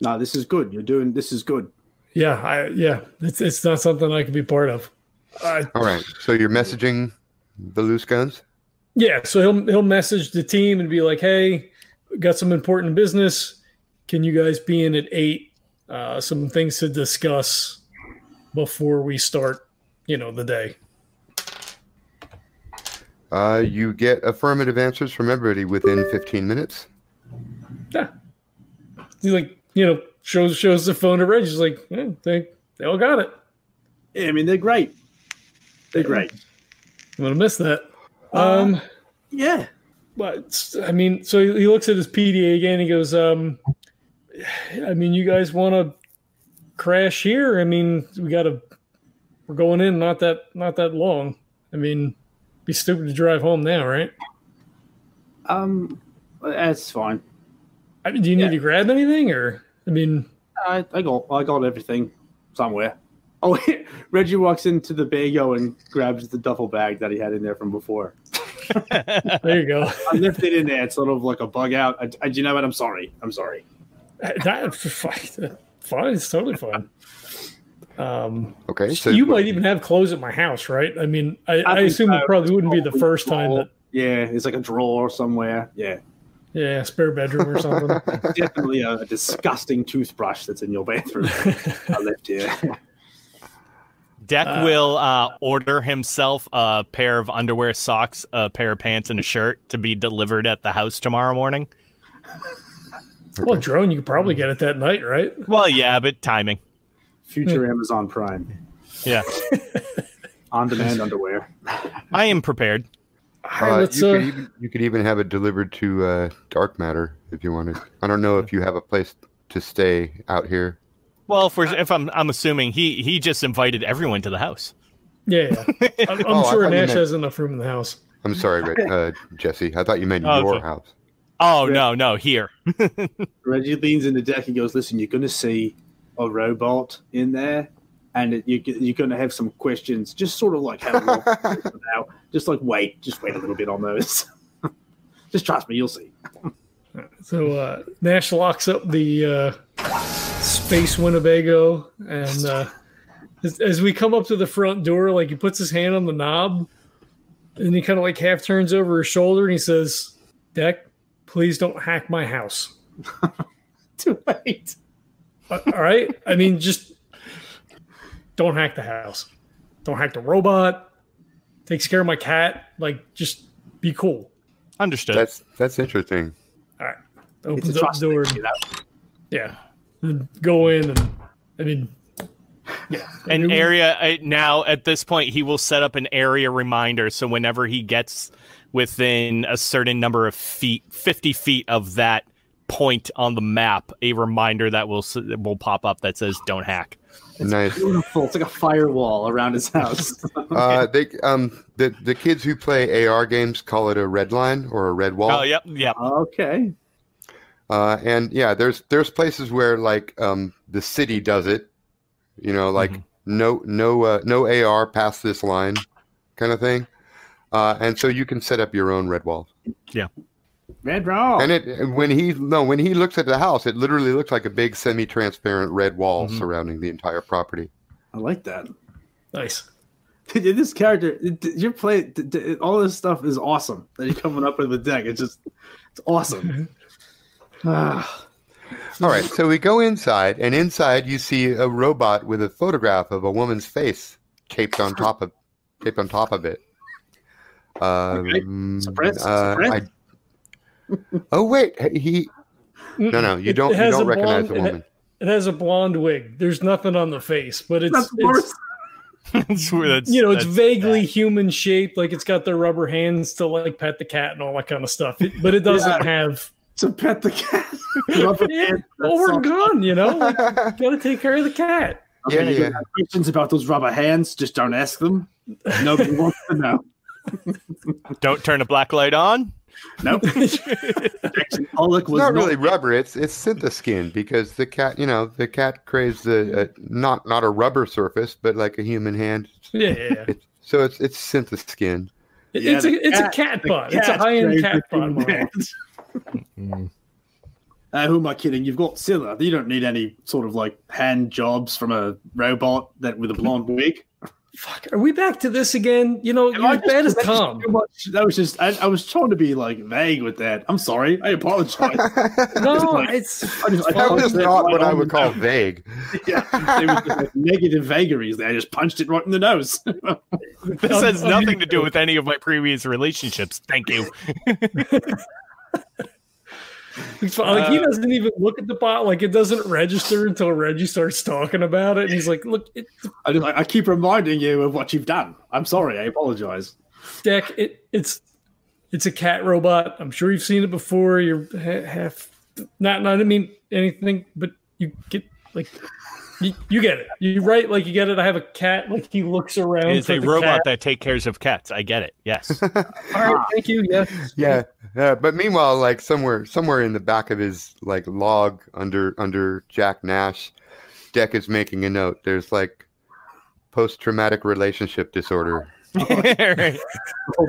No, this is good. You're doing this is good. yeah, I yeah, it's it's not something I can be part of. I, All right. So you're messaging the loose guns? Yeah, so he'll he'll message the team and be like, "Hey, got some important business. Can you guys be in at eight? Uh, some things to discuss before we start. You know, the day." Uh, you get affirmative answers from everybody within 15 minutes. Yeah, he like you know shows shows the phone to Reg. He's like, yeah, they they all got it. Yeah, I mean they're great. They're great. I'm gonna miss that. Uh, Um, Yeah. but I mean, so he he looks at his PDA again. He goes, um, I mean, you guys want to crash here? I mean, we got to. We're going in not that not that long. I mean, be stupid to drive home now, right? Um, that's fine. I mean, do you need Yeah. to grab anything, or I mean, I, I got I got everything somewhere. Oh, Reggie walks into the bago and grabs the duffel bag that he had in there from before. there you go. I left it in there. It's sort of like a bug out. I, I, you know what? I'm sorry. I'm sorry. That's fine. Fine, it's totally fine. Um, Okay, so you might even have clothes at my house, right? I mean, I, I, think assume it probably wouldn't be the first time that Yeah, it's like a drawer somewhere. Yeah, yeah, spare bedroom or something. definitely a, a disgusting toothbrush that's in your bathroom. I left here. Deck Uh, will uh, order himself a pair of underwear, socks, a pair of pants, and a shirt to be delivered at the house tomorrow morning. Well, drone, you could probably get it that night, right? Well, yeah, but timing. Future Amazon Prime Yeah, on-demand underwear. I am prepared. All right, uh, let's, you, uh, could even, you could even have it delivered to uh, Dark Matter if you wanted. I don't know if you have a place to stay out here. Well, if we're if I'm I'm assuming he he just invited everyone to the house. yeah, yeah. I'm, I'm Oh, sure thought Nash meant- has enough room in the house. I'm sorry, Rick, uh, Jesse. I thought you meant Oh, your okay. house. Oh Yeah. no, no, here. Reggie leans in the deck and goes, "Listen, you're going to see a robot in there, and it, you, you're going to have some questions. Just sort of like have a look now. Just like wait, just wait a little bit on those. just trust me, you'll see." So uh, Nash locks up the uh, space Winnebago, and uh, as, as we come up to the front door, like he puts his hand on the knob, and he kind of like half turns over his shoulder, and he says, "Deck, please don't hack my house." Too late. Uh, all right, I mean, just don't hack the house. Don't hack the robot. Takes care of my cat. Like, just be cool. Understood. That's that's interesting. All right, It's opens up the door. thing, you know? Yeah, and go in, and I mean, yeah, an area uh, now at this point he will set up an area reminder so whenever he gets within a certain number of feet 50 feet of that point on the map a reminder that will s- will pop up that says don't hack nice. Beautiful. It's like a firewall around his house. Uh, they um the the kids who play AR games call it a red line or a red wall. oh yep yep okay. Uh, and yeah, there's there's places where like um the city does it, you know, like Mhm. no no uh, no AR past this line, kind of thing. Uh, and so you can set up your own red walls. Yeah. Red wall. And it when he no when he looks at the house, it literally looks like a big semi-transparent red wall Mhm. surrounding the entire property. I like that. nice. this character, your play, all this stuff is awesome that you're coming up with the deck. It's just, it's awesome. Ah, All right, so we go inside, and inside you see a robot with a photograph of a woman's face taped on top of taped on top of it. Um, Surprise, uh, surprise. I- oh wait, he no no you don't it you has don't a recognize blonde- the woman. It has a blonde wig. There's nothing on the face, but it's, that's it's worse. That's that's- you know it's vaguely bad. human shaped. Like it's got the rubber hands to like pet the cat and all that kind of stuff. It- but it doesn't have. To pet the cat. Rubber Yeah, hand, well, we're all- gone. You know, like, gotta take care of the cat. Okay, Yeah, you yeah. Questions about those rubber hands? Just don't ask them. Nobody wants to know. Don't turn a black light on Nope. Jackson Pollock It's not not really rubber; it's it's syntheskin because the cat, you know, the cat craves the uh, not not a rubber surface, but like a human hand. Yeah, yeah, yeah. It, so it's it's syntheskin. It- Yeah, it's a it's cat- a cat the bot. It's a high end cat the bot. human model. hands. Uh, who am I kidding? You've got Scylla. You don't need any sort of like hand jobs from a robot that with a blonde wig. Fuck, are we back to this again? You know, you're as bad as That was Tom. That was just. I, I was trying to be like vague with that. I'm sorry. I apologize. No, it's I just, I That was not right what I would call nose. vague. Yeah, it was like negative vagaries there. I just punched it right in the nose. this has nothing to do with any of my previous relationships thank you He's fine. Like he Uh, doesn't even look at the bot. Like it doesn't register until Reggie starts talking about it. And he's like, "Look, it, I, just- I keep reminding you of what you've done. I'm sorry. I apologize. Deck, it, it's it's a cat robot. I'm sure you've seen it before. You're ha- half not not I mean anything, but you get like you, you get it. You right like you get it. I have a cat. Like he looks around. It's for a the robot cat. that take cares of cats. I get it. Yes. All right, thank you. Yes. Yeah, yeah. But meanwhile, like somewhere, somewhere in the back of his like log under under Jack Nash, Deck is making a note. There's like post-traumatic relationship disorder. Right.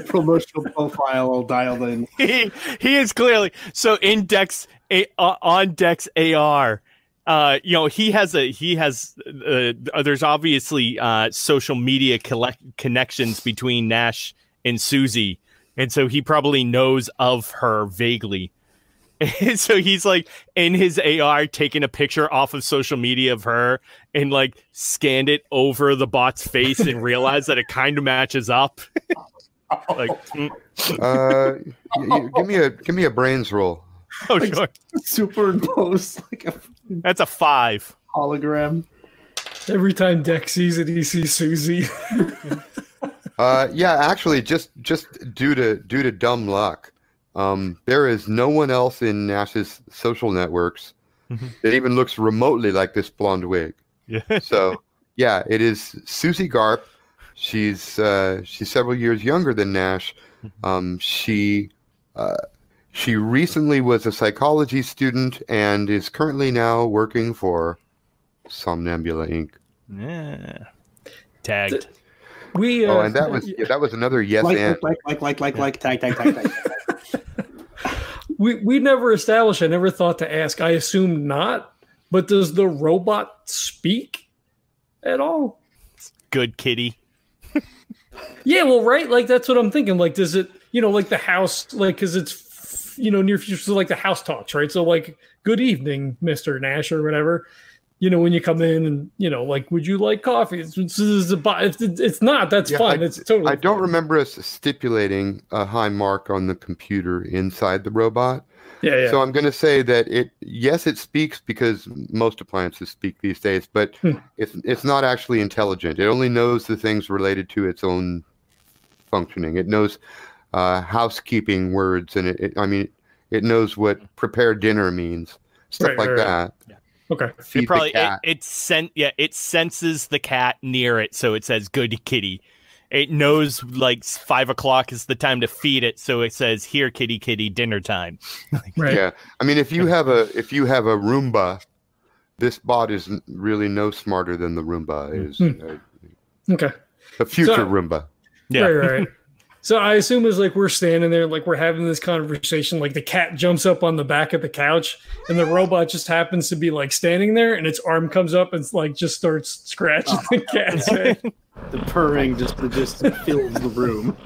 Promotional profile all dialed in. he, he is clearly so in Dex a, uh, on Deck's AR. Uh, you know he has a he has uh, there's obviously uh, social media collect- connections between Nash and Susie, and so he probably knows of her vaguely. And so he's like in his AR taking a picture off of social media of her and like scanned it over the bot's face and realized that it kind of matches up. like, mm, Uh, y- y- give me a give me a brains roll. oh sure, Superimposed like a that's a five. hologram. Every time Deck sees it, he sees Susie. Uh, yeah, actually, just just due to due to dumb luck, um, there is no one else in Nash's social networks Mhm. that even looks remotely like this blonde wig. Yeah. So, yeah, it is Susie Garp. She's uh, she's several years younger than Nash. Um, she uh, she recently was a psychology student and is currently now working for Somnambula Inc. Yeah. Tagged. We uh, Oh, and that was yeah, that was another yes Like, and. like, like, like, like, like, tag, tag, tag, tag. we we never established. I never thought to ask. I assume not. But does the robot speak at all? Good kitty. Yeah, well, right. Like that's what I'm thinking. Like, does it? You know, like the house, like because it's you know near future, so like the house talks, right? So like, good evening, Mister Nash, or whatever. You know, when you come in and you know, like, would you like coffee? It's, it's, it's, a bo- if it- it's not, that's Yeah, fine. I- it's totally. I don't remember us stipulating a high mark on the computer inside the robot. Yeah, yeah. So I'm going to say that it yes it speaks because most appliances speak these days, but Hmm. it's it's not actually intelligent. It only knows the things related to its own functioning. It knows uh, housekeeping words, and it, it I mean it knows what prepare dinner means, stuff Right, like right, that. okay. Feed It probably the cat. it, it sent yeah, it senses the cat near it, so it says good kitty. It knows like five o'clock is the time to feed it, so it says here kitty kitty dinner time. Right. Yeah, I mean if you have a if you have a Roomba, this bot is really no smarter than the Roomba is. Hmm. Uh, Okay. a future So- Roomba. Yeah. Right, right. right. so I assume it's like we're standing there, like we're having this conversation. Like the cat jumps up on the back of the couch, and the robot just happens to be like standing there, and its arm comes up and like just starts scratching the ah. cat's head. The purring just just fills the room.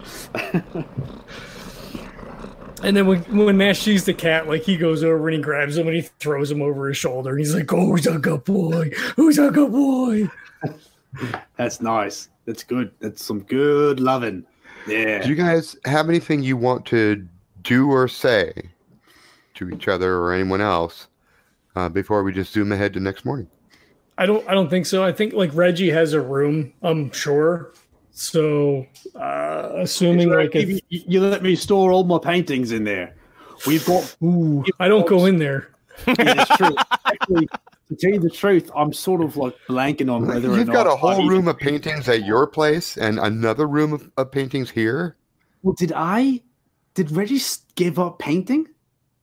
And then when, when Nash sees the cat, like he goes over and he grabs him and he throws him over his shoulder, and he's like, "Oh, who's a good boy? Who's a good boy?" That's nice. That's good. That's some good loving. Yeah. Do you guys have anything you want to do or say to each other or anyone else uh, before we just zoom ahead to next morning? I don't. I don't think so. I think like Reggie has a room. I'm sure. So, uh, assuming like if, you, you let me store all my paintings in there. We've got. ooh, I don't go in there. Yeah, it's true. Actually, to tell you the truth, I'm sort of like blanking on whether You've not got a whole even- room of paintings at your place and another room of, of paintings here. Well, did I? Did Reggie s- give up painting?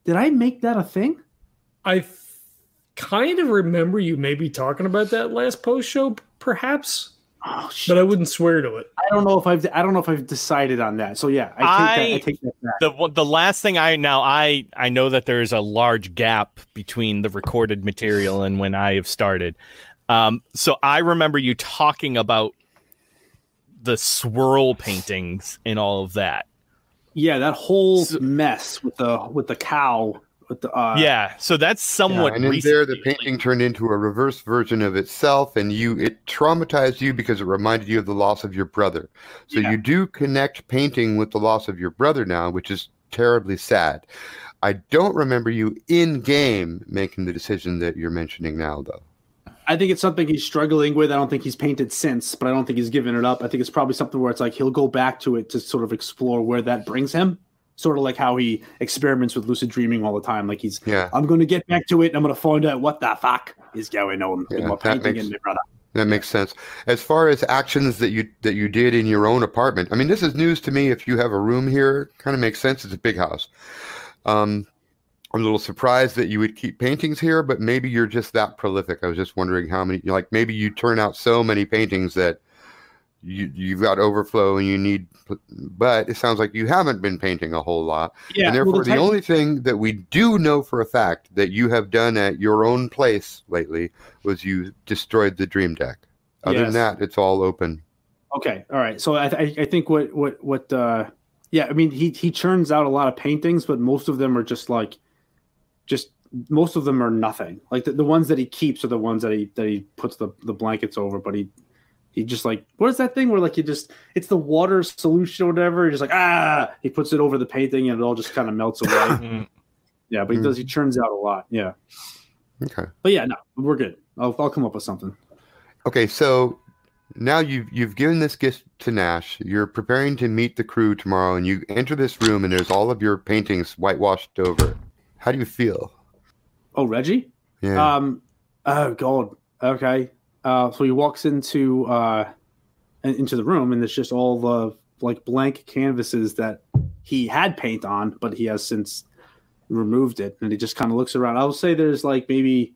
Did I make that a thing? I kind of remember you maybe talking about that last post show, perhaps, Oh but I wouldn't swear to it. I don't know if I've I don't know if I've decided on that. So yeah, I take that. I I- take that back. The the last thing I now I I know that there's a large gap between the recorded material and when I have started. Um, so I remember you talking about the swirl paintings and all of that. Yeah, that whole So- mess with the with the cow with the uh, yeah, so that's somewhat and in there, the recently. painting turned into a reverse version of itself, and you it traumatized you because it reminded you of the loss of your brother. So Yeah. you do connect painting with the loss of your brother now, which is terribly sad. I don't remember you in game making the decision that you're mentioning now, though. I think it's something he's struggling with. I don't think he's painted since, but I don't think he's given it up. I think it's probably something where it's like he'll go back to it to sort of explore where that brings him. Sort of like how he experiments with lucid dreaming all the time. Like he's, Yeah. I'm going to get back to it. And I'm going to find out what the fuck is going on Yeah, with my painting makes- and my brother. That makes sense. As far as actions that you that you did in your own apartment, I mean, this is news to me. If you have a room here, kind of makes sense. It's a big house. Um, I'm a little surprised that you would keep paintings here, but maybe you're just that prolific. I was just wondering how many. Like maybe you turn out so many paintings that you you've got overflow and you need. But it sounds like you haven't been painting a whole lot. Yeah. and therefore, well, the, type- only thing that we do know for a fact that you have done at your own place lately was you destroyed the dream deck. Other Yes. than that, it's all open. Okay, all right. So I, I, I think what what what uh yeah, I mean he he churns out a lot of paintings, but most of them are just like just most of them are nothing. Like the, the ones that he keeps are the ones that he that he puts the, the blankets over, but he he just like what is that thing where like you just it's the water solution or whatever, He's just like ah he puts it over the painting and it all just kind of melts away. Mm. yeah, but he does he churns out a lot. Yeah. Okay. But yeah, no, we're good. I'll I'll come up with something. Okay. So now you've you've given this gift to Nash. You're preparing to meet the crew tomorrow, and you enter this room, and there's all of your paintings whitewashed over. How do you feel? Oh, Reggie? Yeah. Um. Oh God. Okay. Uh. So he walks into uh, into the room, and it's just all the like blank canvases that he had paint on, but he has since removed it, and he just kind of looks around. I'll say there's like maybe.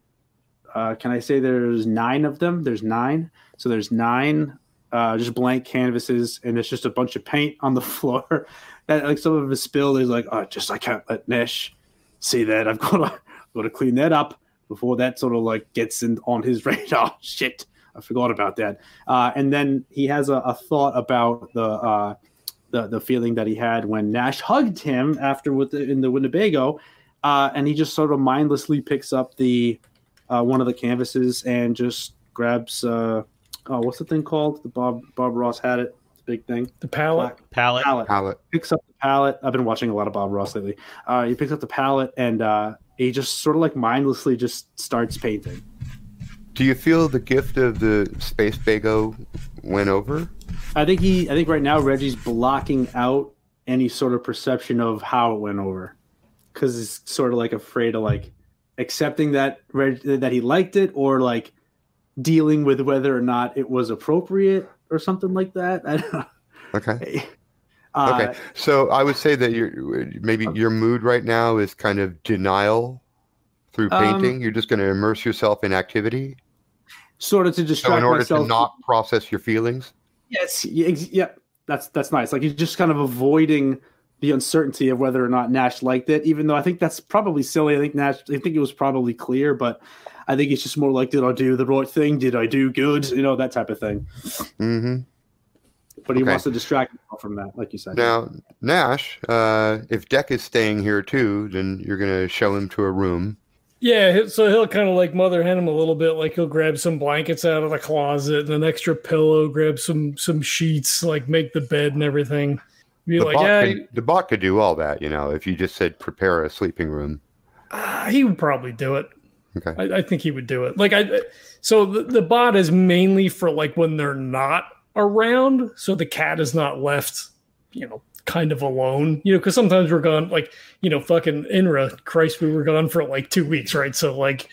Uh, can I say there's nine of them? There's nine. So there's nine uh, just blank canvases, and there's just a bunch of paint on the floor. that like some of it spilled. He's like, oh, just I can't let Nash see that. I've got to got to clean that up before that sort of like gets in on his radar. Shit, I forgot about that. Uh, and then he has a, a thought about the, uh, the the feeling that he had when Nash hugged him after with the, in the Winnebago, uh, and he just sort of mindlessly picks up the uh, one of the canvases and just grabs uh, oh what's the thing called? The Bob Bob Ross had it. The big thing. The palette. Palette. Palette Palette. picks up the palette. I've been watching a lot of Bob Ross lately. Uh, he picks up the palette and uh, he just sort of like mindlessly just starts painting. Do you feel the gift of the space bago went over? I think he. I think right now Reggie's blocking out any sort of perception of how it went over, because he's sort of like afraid of like accepting that Reg, that he liked it or like dealing with whether or not it was appropriate or something like that. I don't know. Okay. Uh, Okay. So I would say that your maybe your mood right now is kind of denial through Um, painting. You're just going to immerse yourself in activity. Sort of to So distract in order myself. to not process your feelings. Yes, yeah, yeah, that's that's nice. Like you're just kind of avoiding the uncertainty of whether or not Nash liked it, even though I think that's probably silly. I think Nash, I think it was probably clear, but I think it's just more like, did I do the right thing? Did I do good? You know, that type of thing. hmm But he Okay. wants to distract himself from that, like you said. Now, Nash, uh, if Deck is staying here too, then you're going to show him to a room. Yeah, so he'll kind of like mother hen him a little bit. Like he'll grab some blankets out of the closet and an extra pillow, grab some some sheets, like make the bed and everything. Be The, like, bot yeah, could, the bot could do all that, you know, if you just said prepare a sleeping room. Ah, he would probably do it. Okay. I, I think he would do it. Like I, so the, the bot is mainly for like when they're not around, so the cat is not left, you know, kind of alone. You know, because sometimes we're gone. Like you know, fucking Inra, Christ, we were gone for like two weeks, right? So like,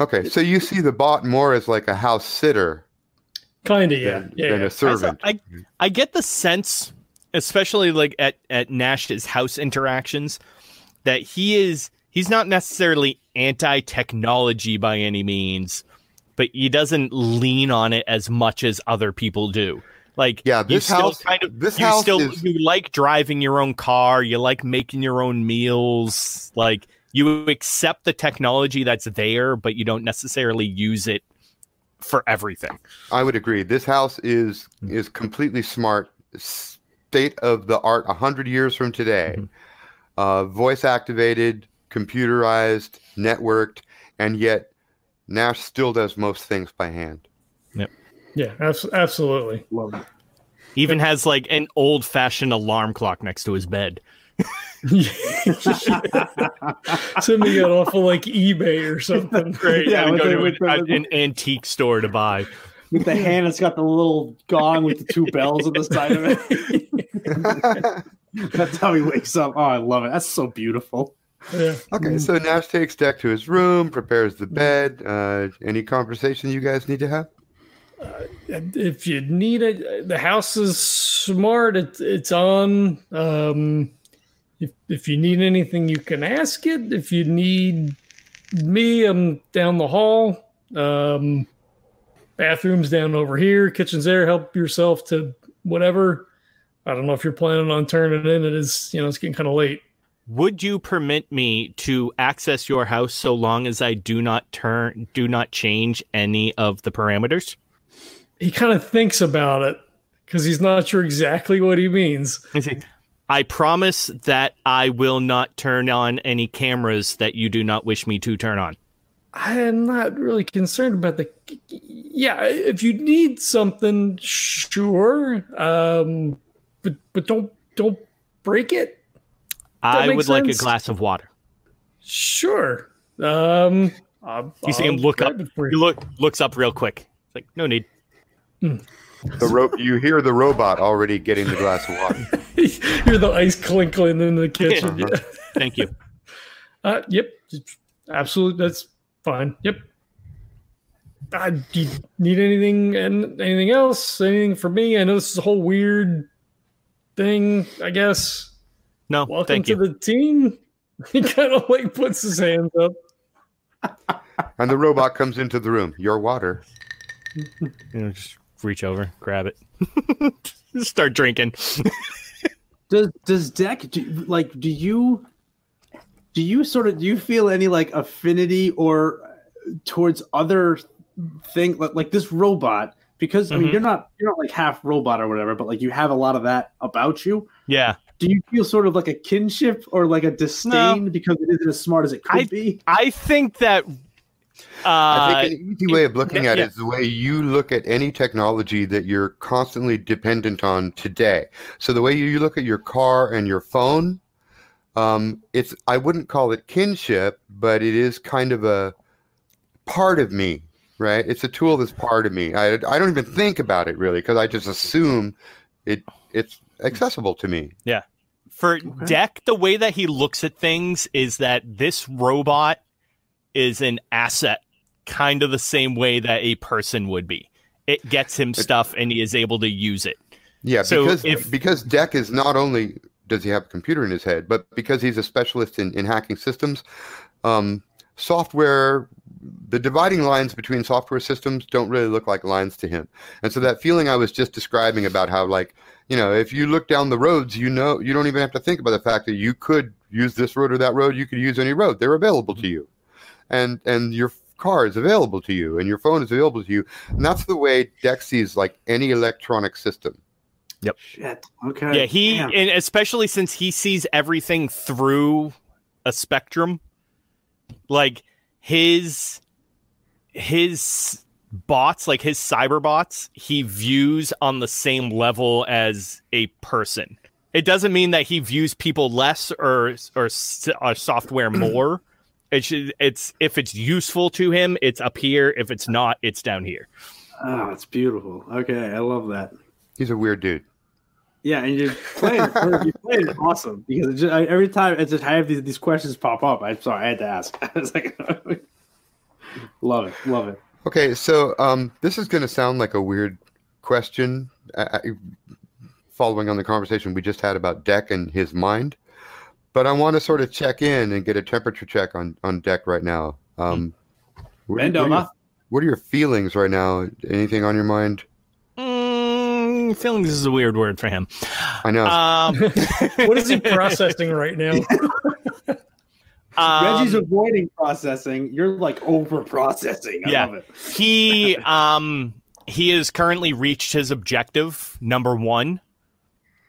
Okay. So you see the bot more as like a house sitter kind of yeah, than, yeah. than yeah. a servant. I, I get the sense, especially like at at Nash's house interactions, that he is he's not necessarily anti-technology by any means, but he doesn't lean on it as much as other people do. Like Yeah, this house- kind of this you house still is- you like driving your own car, you like making your own meals, like you accept the technology that's there, but you don't necessarily use it for everything. I would agree. This house is Hmm. is completely smart, state of the art. A hundred years from today, Mm-hmm. uh, voice activated, computerized, networked, and yet Nash still does most things by hand. Yep. Yeah, abs- absolutely. Love it. Even has like an old fashioned alarm clock next to his bed. Something got off of like eBay or something. Right. Yeah, Yeah, with go the- to with an, the- an antique store to buy. with the hand that's got the little gong with the two bells on the side of it. That's how he wakes up. Oh, I love it. That's so beautiful. Yeah. okay, so Nash takes Deck to his room, prepares the bed. Uh, any conversation you guys need to have? If you need it, the house is smart. It, it's on. Um, if if you need anything, you can ask it. If you need me, I'm down the hall. Um, bathrooms down over here. Kitchen's there. Help yourself to whatever. I don't know if you're planning on turning in. It is, you know, it's getting kind of late. Would you permit me to access your house so long as I do not turn do not change any of the parameters? He kind of thinks about it because he's not sure exactly what he means. I promise that I will not turn on any cameras that you do not wish me to turn on. I'm not really concerned about the. Yeah, if you need something, sure. Um, but but don't don't break it. I makes would like a glass of water. Sure. Um, I'll, You see him I'll look up. He you. look looks up real quick. It's like no need. The rope. you hear the robot already getting the glass of water. You hear the ice clinkling in the kitchen. Yeah. Yeah. Thank you. Uh, yep, absolutely. That's fine. Yep. Uh, do you need anything and anything else? Anything for me? I know this is a whole weird thing. I guess. No, Welcome thank to you. the team. He kind of like puts his hands up. And the robot comes into the room. Your water. You know, just reach over, grab it, start drinking. Does does Deck do, like do you do you sort of do you feel any like affinity or towards other thing like, like this robot because I mean Mhm. you're not you're not like half robot or whatever but like you have a lot of that about you. Yeah, Do you feel sort of like a kinship or like a disdain because it isn't as smart as it could I- be? I think that. Uh, I think an easy way of looking at yeah. it is the way you look at any technology that you're constantly dependent on today. So the way you look at your car and your phone, um, it's I wouldn't call it kinship, but it is kind of a part of me, right? It's a tool that's part of me. I, I don't even think about it really because I just assume it it's accessible to me. Yeah. For Deck, the way that he looks at things is that this robot is an asset, kind of the same way that a person would be. It gets him stuff and he is able to use it. Yeah, So because if- because Deck is not only does he have a computer in his head, but because he's a specialist in, in hacking systems, um, software the dividing lines between software systems don't really look like lines to him. And so that feeling I was just describing about how like, you know, if you look down the roads, you know you don't even have to think about the fact that you could use this road or that road, you could use any road. They're available to you. And and your car is available to you and your phone is available to you. And that's the way Dex sees like any electronic system. Yep. Shit. Okay. Yeah, he Damn. and especially since he sees everything through a spectrum, like his his bots, like his cyber bots, he views on the same level as a person. It doesn't mean that he views people less or or, or uh, software more. It should, it's if it's useful to him, it's up here. If it's not, it's down here. Oh, it's beautiful. Okay, I love that. He's a weird dude. Yeah, and you're playing. you're playing awesome because it just, I, every time it's just I have these, these questions pop up. I'm sorry, I had to ask. I was like, love it, love it. Okay, so um, this is going to sound like a weird question, uh, following on the conversation we just had about Deck and his mind. But I want to sort of check in and get a temperature check on on Deck right now. Um, what, what, are your, what are your feelings right now? Anything on your mind? Mm, feelings is a weird word for him. I know. Um, what is he processing right now? um, Reggie's avoiding processing. You're like over processing. I Yeah. love it. he um he has currently reached his objective number one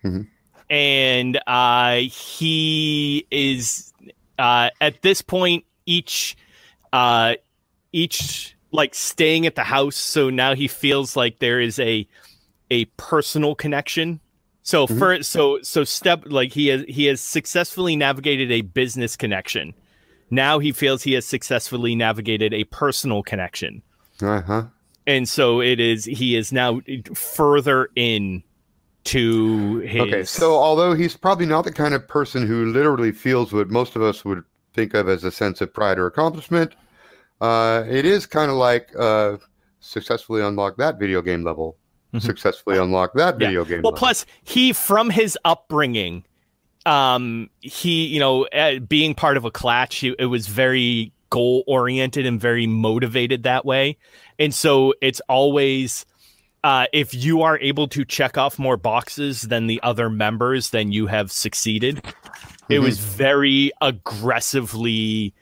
Mhm. and uh he is uh at this point each uh each like staying at the house so now he feels like there is a a personal connection. So Mhm. for so so step like he has he has successfully navigated a business connection. Now he feels he has successfully navigated a personal connection. Uh huh. And so it is he is now further in to his Okay, so although he's probably not the kind of person who literally feels what most of us would think of as a sense of pride or accomplishment, uh, it is kind of like uh, successfully unlock that video game level. Successfully unlock that Yeah. video game Well, plus he from his upbringing, um, he you know uh, being part of a clutch, he, it was very goal oriented and very motivated that way, and so it's always. Uh, if you are able to check off more boxes than the other members, then you have succeeded. It Mhm. was very aggressively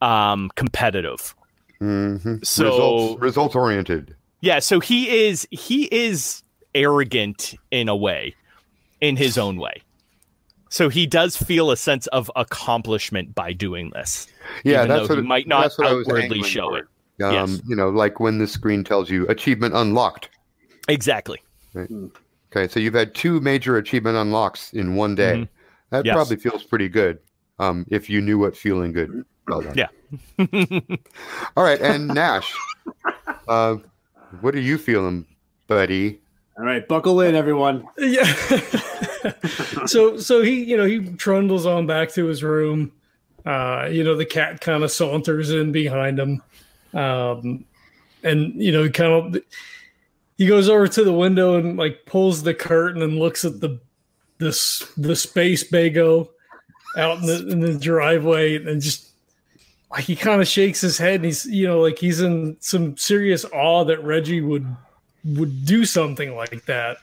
um, competitive. Mhm. So- results, results oriented. Yeah, so he is he is arrogant in a way, in his own way. So he does feel a sense of accomplishment by doing this. Yeah, that's what he might not that's what I was outwardly show for. it. Um, Yes. You know, like when the screen tells you achievement unlocked. Exactly. Okay, so you've had two major achievement unlocks in one day. Mhm. That Yes. probably feels pretty good. Um, if you knew what feeling good. Well. Yeah. All right, and Nash, uh, what are you feeling, buddy? All right, buckle in, everyone. Yeah. so so he you know he trundles on back to his room. Uh, you know the cat kind of saunters in behind him, um, and you know he kind of he goes over to the window and like pulls the curtain and looks at the this the space bago out in the in the driveway and just like he kind of shakes his head and he's you know like he's in some serious awe that Reggie would would do something like that.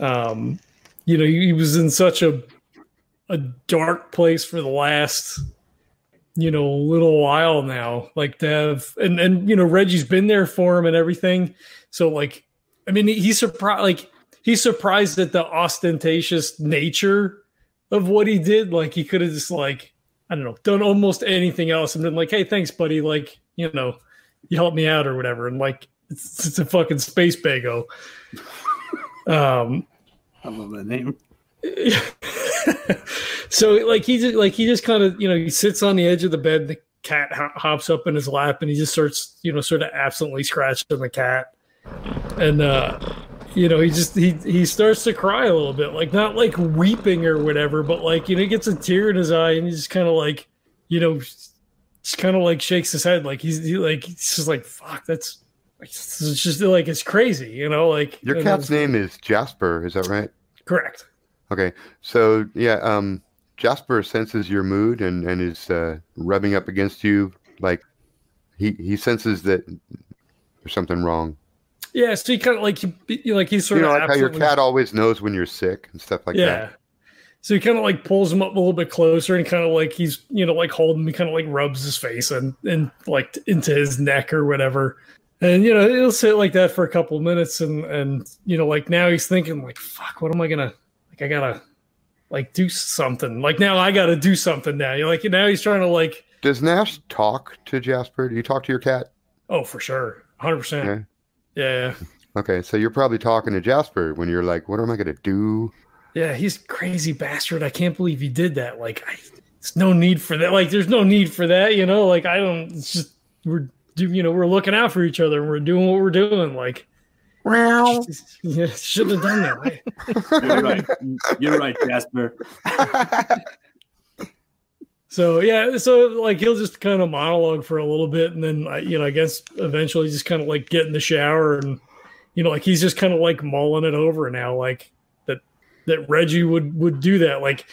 Um, you know, he, he was in such a a dark place for the last you know little while now. Like to have and and you know Reggie's been there for him and everything. So like, I mean, he's surprised. Like he's surprised at the ostentatious nature of what he did. Like he could have just like I don't know done almost anything else and been like, hey, thanks, buddy. Like you know, you helped me out or whatever. And like it's, it's a fucking space bago. Um, I love that name. so like he just like he just kind of you know he sits on the edge of the bed the cat ho- hops up in his lap and he just starts you know sort of absently scratching the cat and uh you know he just he he starts to cry a little bit like not like weeping or whatever but like you know he gets a tear in his eye and he just kind of like you know just kind of like shakes his head like he's he, like he's just like fuck that's it's just like it's crazy you know like Your cat's name is Jasper, is that right? correct Okay, so yeah, um, Jasper senses your mood and and is uh, rubbing up against you, like he he senses that there's something wrong. Yeah so he kind of like he- like he's sort you know, of like how your cat always knows when you're sick and stuff like yeah. that. So he kind of like pulls him up a little bit closer and kind of like he's you know like holding me, kind of like rubs his face and and like into his neck or whatever. And you know he'll sit like that for a couple of minutes and and you know like now he's thinking like fuck what am I gonna like I gotta like do something like now I gotta do something now. You're like now he's trying to like Does Nash talk to Jasper? Do you talk to your cat? oh for sure hundred percent. Yeah Okay, so you're probably talking to Jasper when you're like, "What am I gonna do?" yeah he's crazy bastard. I can't believe he did that. Like I, there's no need for that. Like there's no need for that. You know like I don't. It's just we're do you know we're looking out for each other and we're doing what we're doing like yeah shouldn't have done that You're right. You're right, Jasper. so yeah so like he'll just kind of monologue for a little bit and then you know i guess eventually just kind of like get in the shower and you know like he's just kind of like mulling it over now like that that reggie would would do that like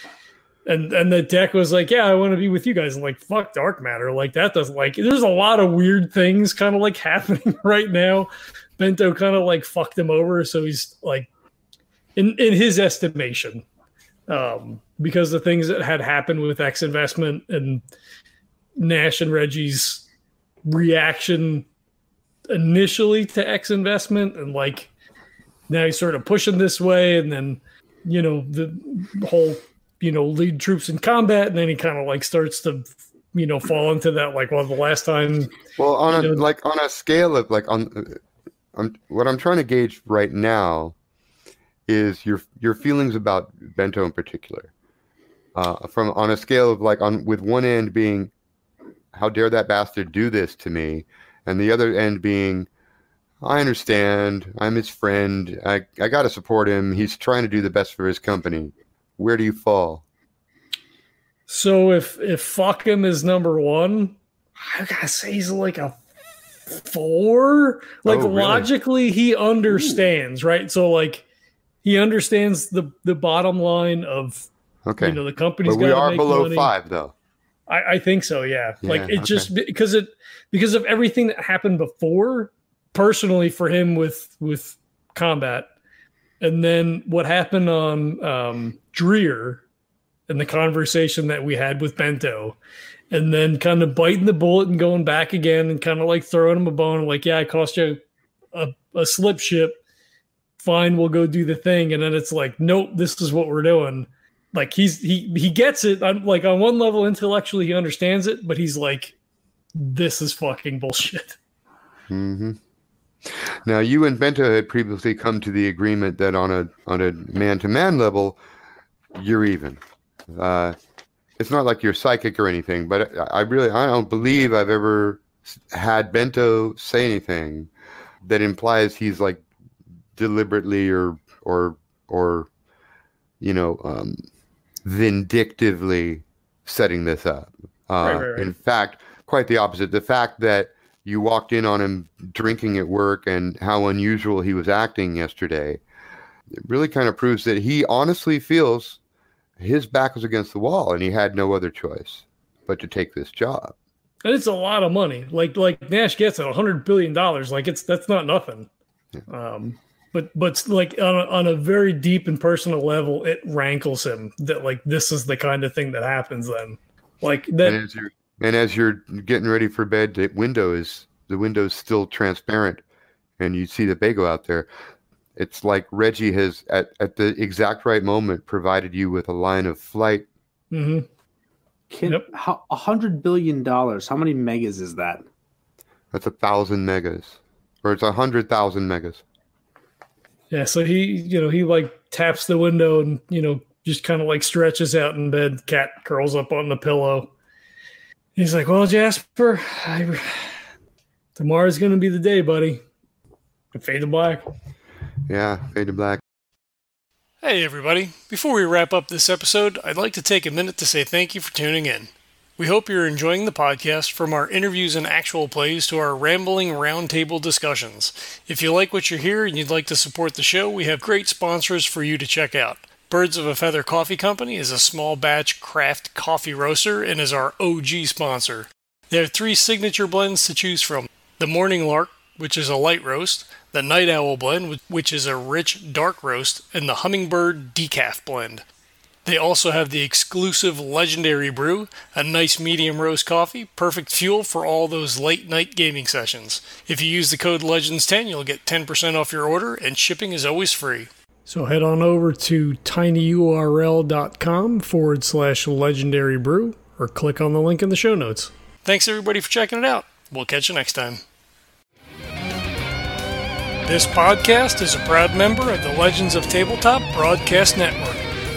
and and the deck was like yeah i want to be with you guys and like fuck dark matter like that doesn't like there's a lot of weird things kind of like happening right now. Bento kind of like fucked him over so he's like in in his estimation um because the things that had happened with x investment and nash and reggie's reaction initially to x investment and like now he's sort of pushing this way and then you know the whole you know lead troops in combat and then he kind of like starts to you know fall into that like well the last time Well, on a know- like on a scale of like on, uh, I'm what I'm trying to gauge right now is your your feelings about Bento in particular. Uh, from on a scale of like on with one end being, how dare that bastard do this to me, and the other end being, I understand, I'm his friend, I I got to support him. He's trying to do the best for his company. Where do you fall? So if if fuck him is number one, I gotta say he's like a four. Like Oh, really? logically, he understands, right? So like he understands the the bottom line of Okay, you know the company's but we are below money. five though. I, I think so. Yeah. Yeah, like it okay. just because it because of everything that happened before, personally for him with with combat, and then what happened on um, Dreer, and the conversation that we had with Bento, and then kind of biting the bullet and going back again and kind of like throwing him a bone, like yeah, I cost you a, a slip ship. Fine, we'll go do the thing, and then it's like, nope, this is what we're doing. Like he's he he gets it. On like on one level intellectually he understands it but he's like this is fucking bullshit. Hmm Now, you and Bento had previously come to the agreement that on a on a man to man level, you're even. Uh, it's not like you're psychic or anything, but I, I really I don't believe I've ever had Bento say anything that implies he's like deliberately or or or you know um, vindictively setting this up. Uh, Right, right, right. In fact, quite the opposite. The fact that you walked in on him drinking at work and how unusual he was acting yesterday it really kind of proves that he honestly feels his back was against the wall and he had no other choice but to take this job. and it's a lot of money like like nash gets it 100 billion dollars like it's that's not nothing um but but like on a, on a very deep and personal level it rankles him that like this is the kind of thing that happens then like that and as you're and as you're getting ready for bed, the window is the window's still transparent, and you see the bagel out there. It's like Reggie has at, at the exact right moment provided you with a line of flight. mhm. Can Yep. how a hundred billion dollars? How many megas is that? That's a thousand megas, or it's a hundred thousand megas. Yeah, so he, you know, he like taps the window and, you know, just kind of like stretches out in bed. Cat curls up on the pillow. He's like, "Well, Jasper, I, tomorrow's gonna be the day, buddy." And fade to black. Yeah, fade to black. Hey, everybody. Before we wrap up this episode, I'd like to take a minute to say thank you for tuning in. We hope you're enjoying the podcast from our interviews and actual plays to our rambling roundtable discussions. If you like what you hear and you'd like to support the show, we have great sponsors for you to check out. Birds of a Feather Coffee Company is a small batch craft coffee roaster and is our OG sponsor. They have three signature blends to choose from the Morning Lark, which is a light roast, the Night Owl blend, which is a rich dark roast, and the Hummingbird Decaf blend. They also have the exclusive Legendary Brew, a nice medium roast coffee, perfect fuel for all those late night gaming sessions. If you use the code LEGENDS10, you'll get 10% off your order, and shipping is always free. So head on over to tinyurl.com forward slash legendary brew or click on the link in the show notes. Thanks everybody for checking it out. We'll catch you next time. This podcast is a proud member of the Legends of Tabletop Broadcast Network.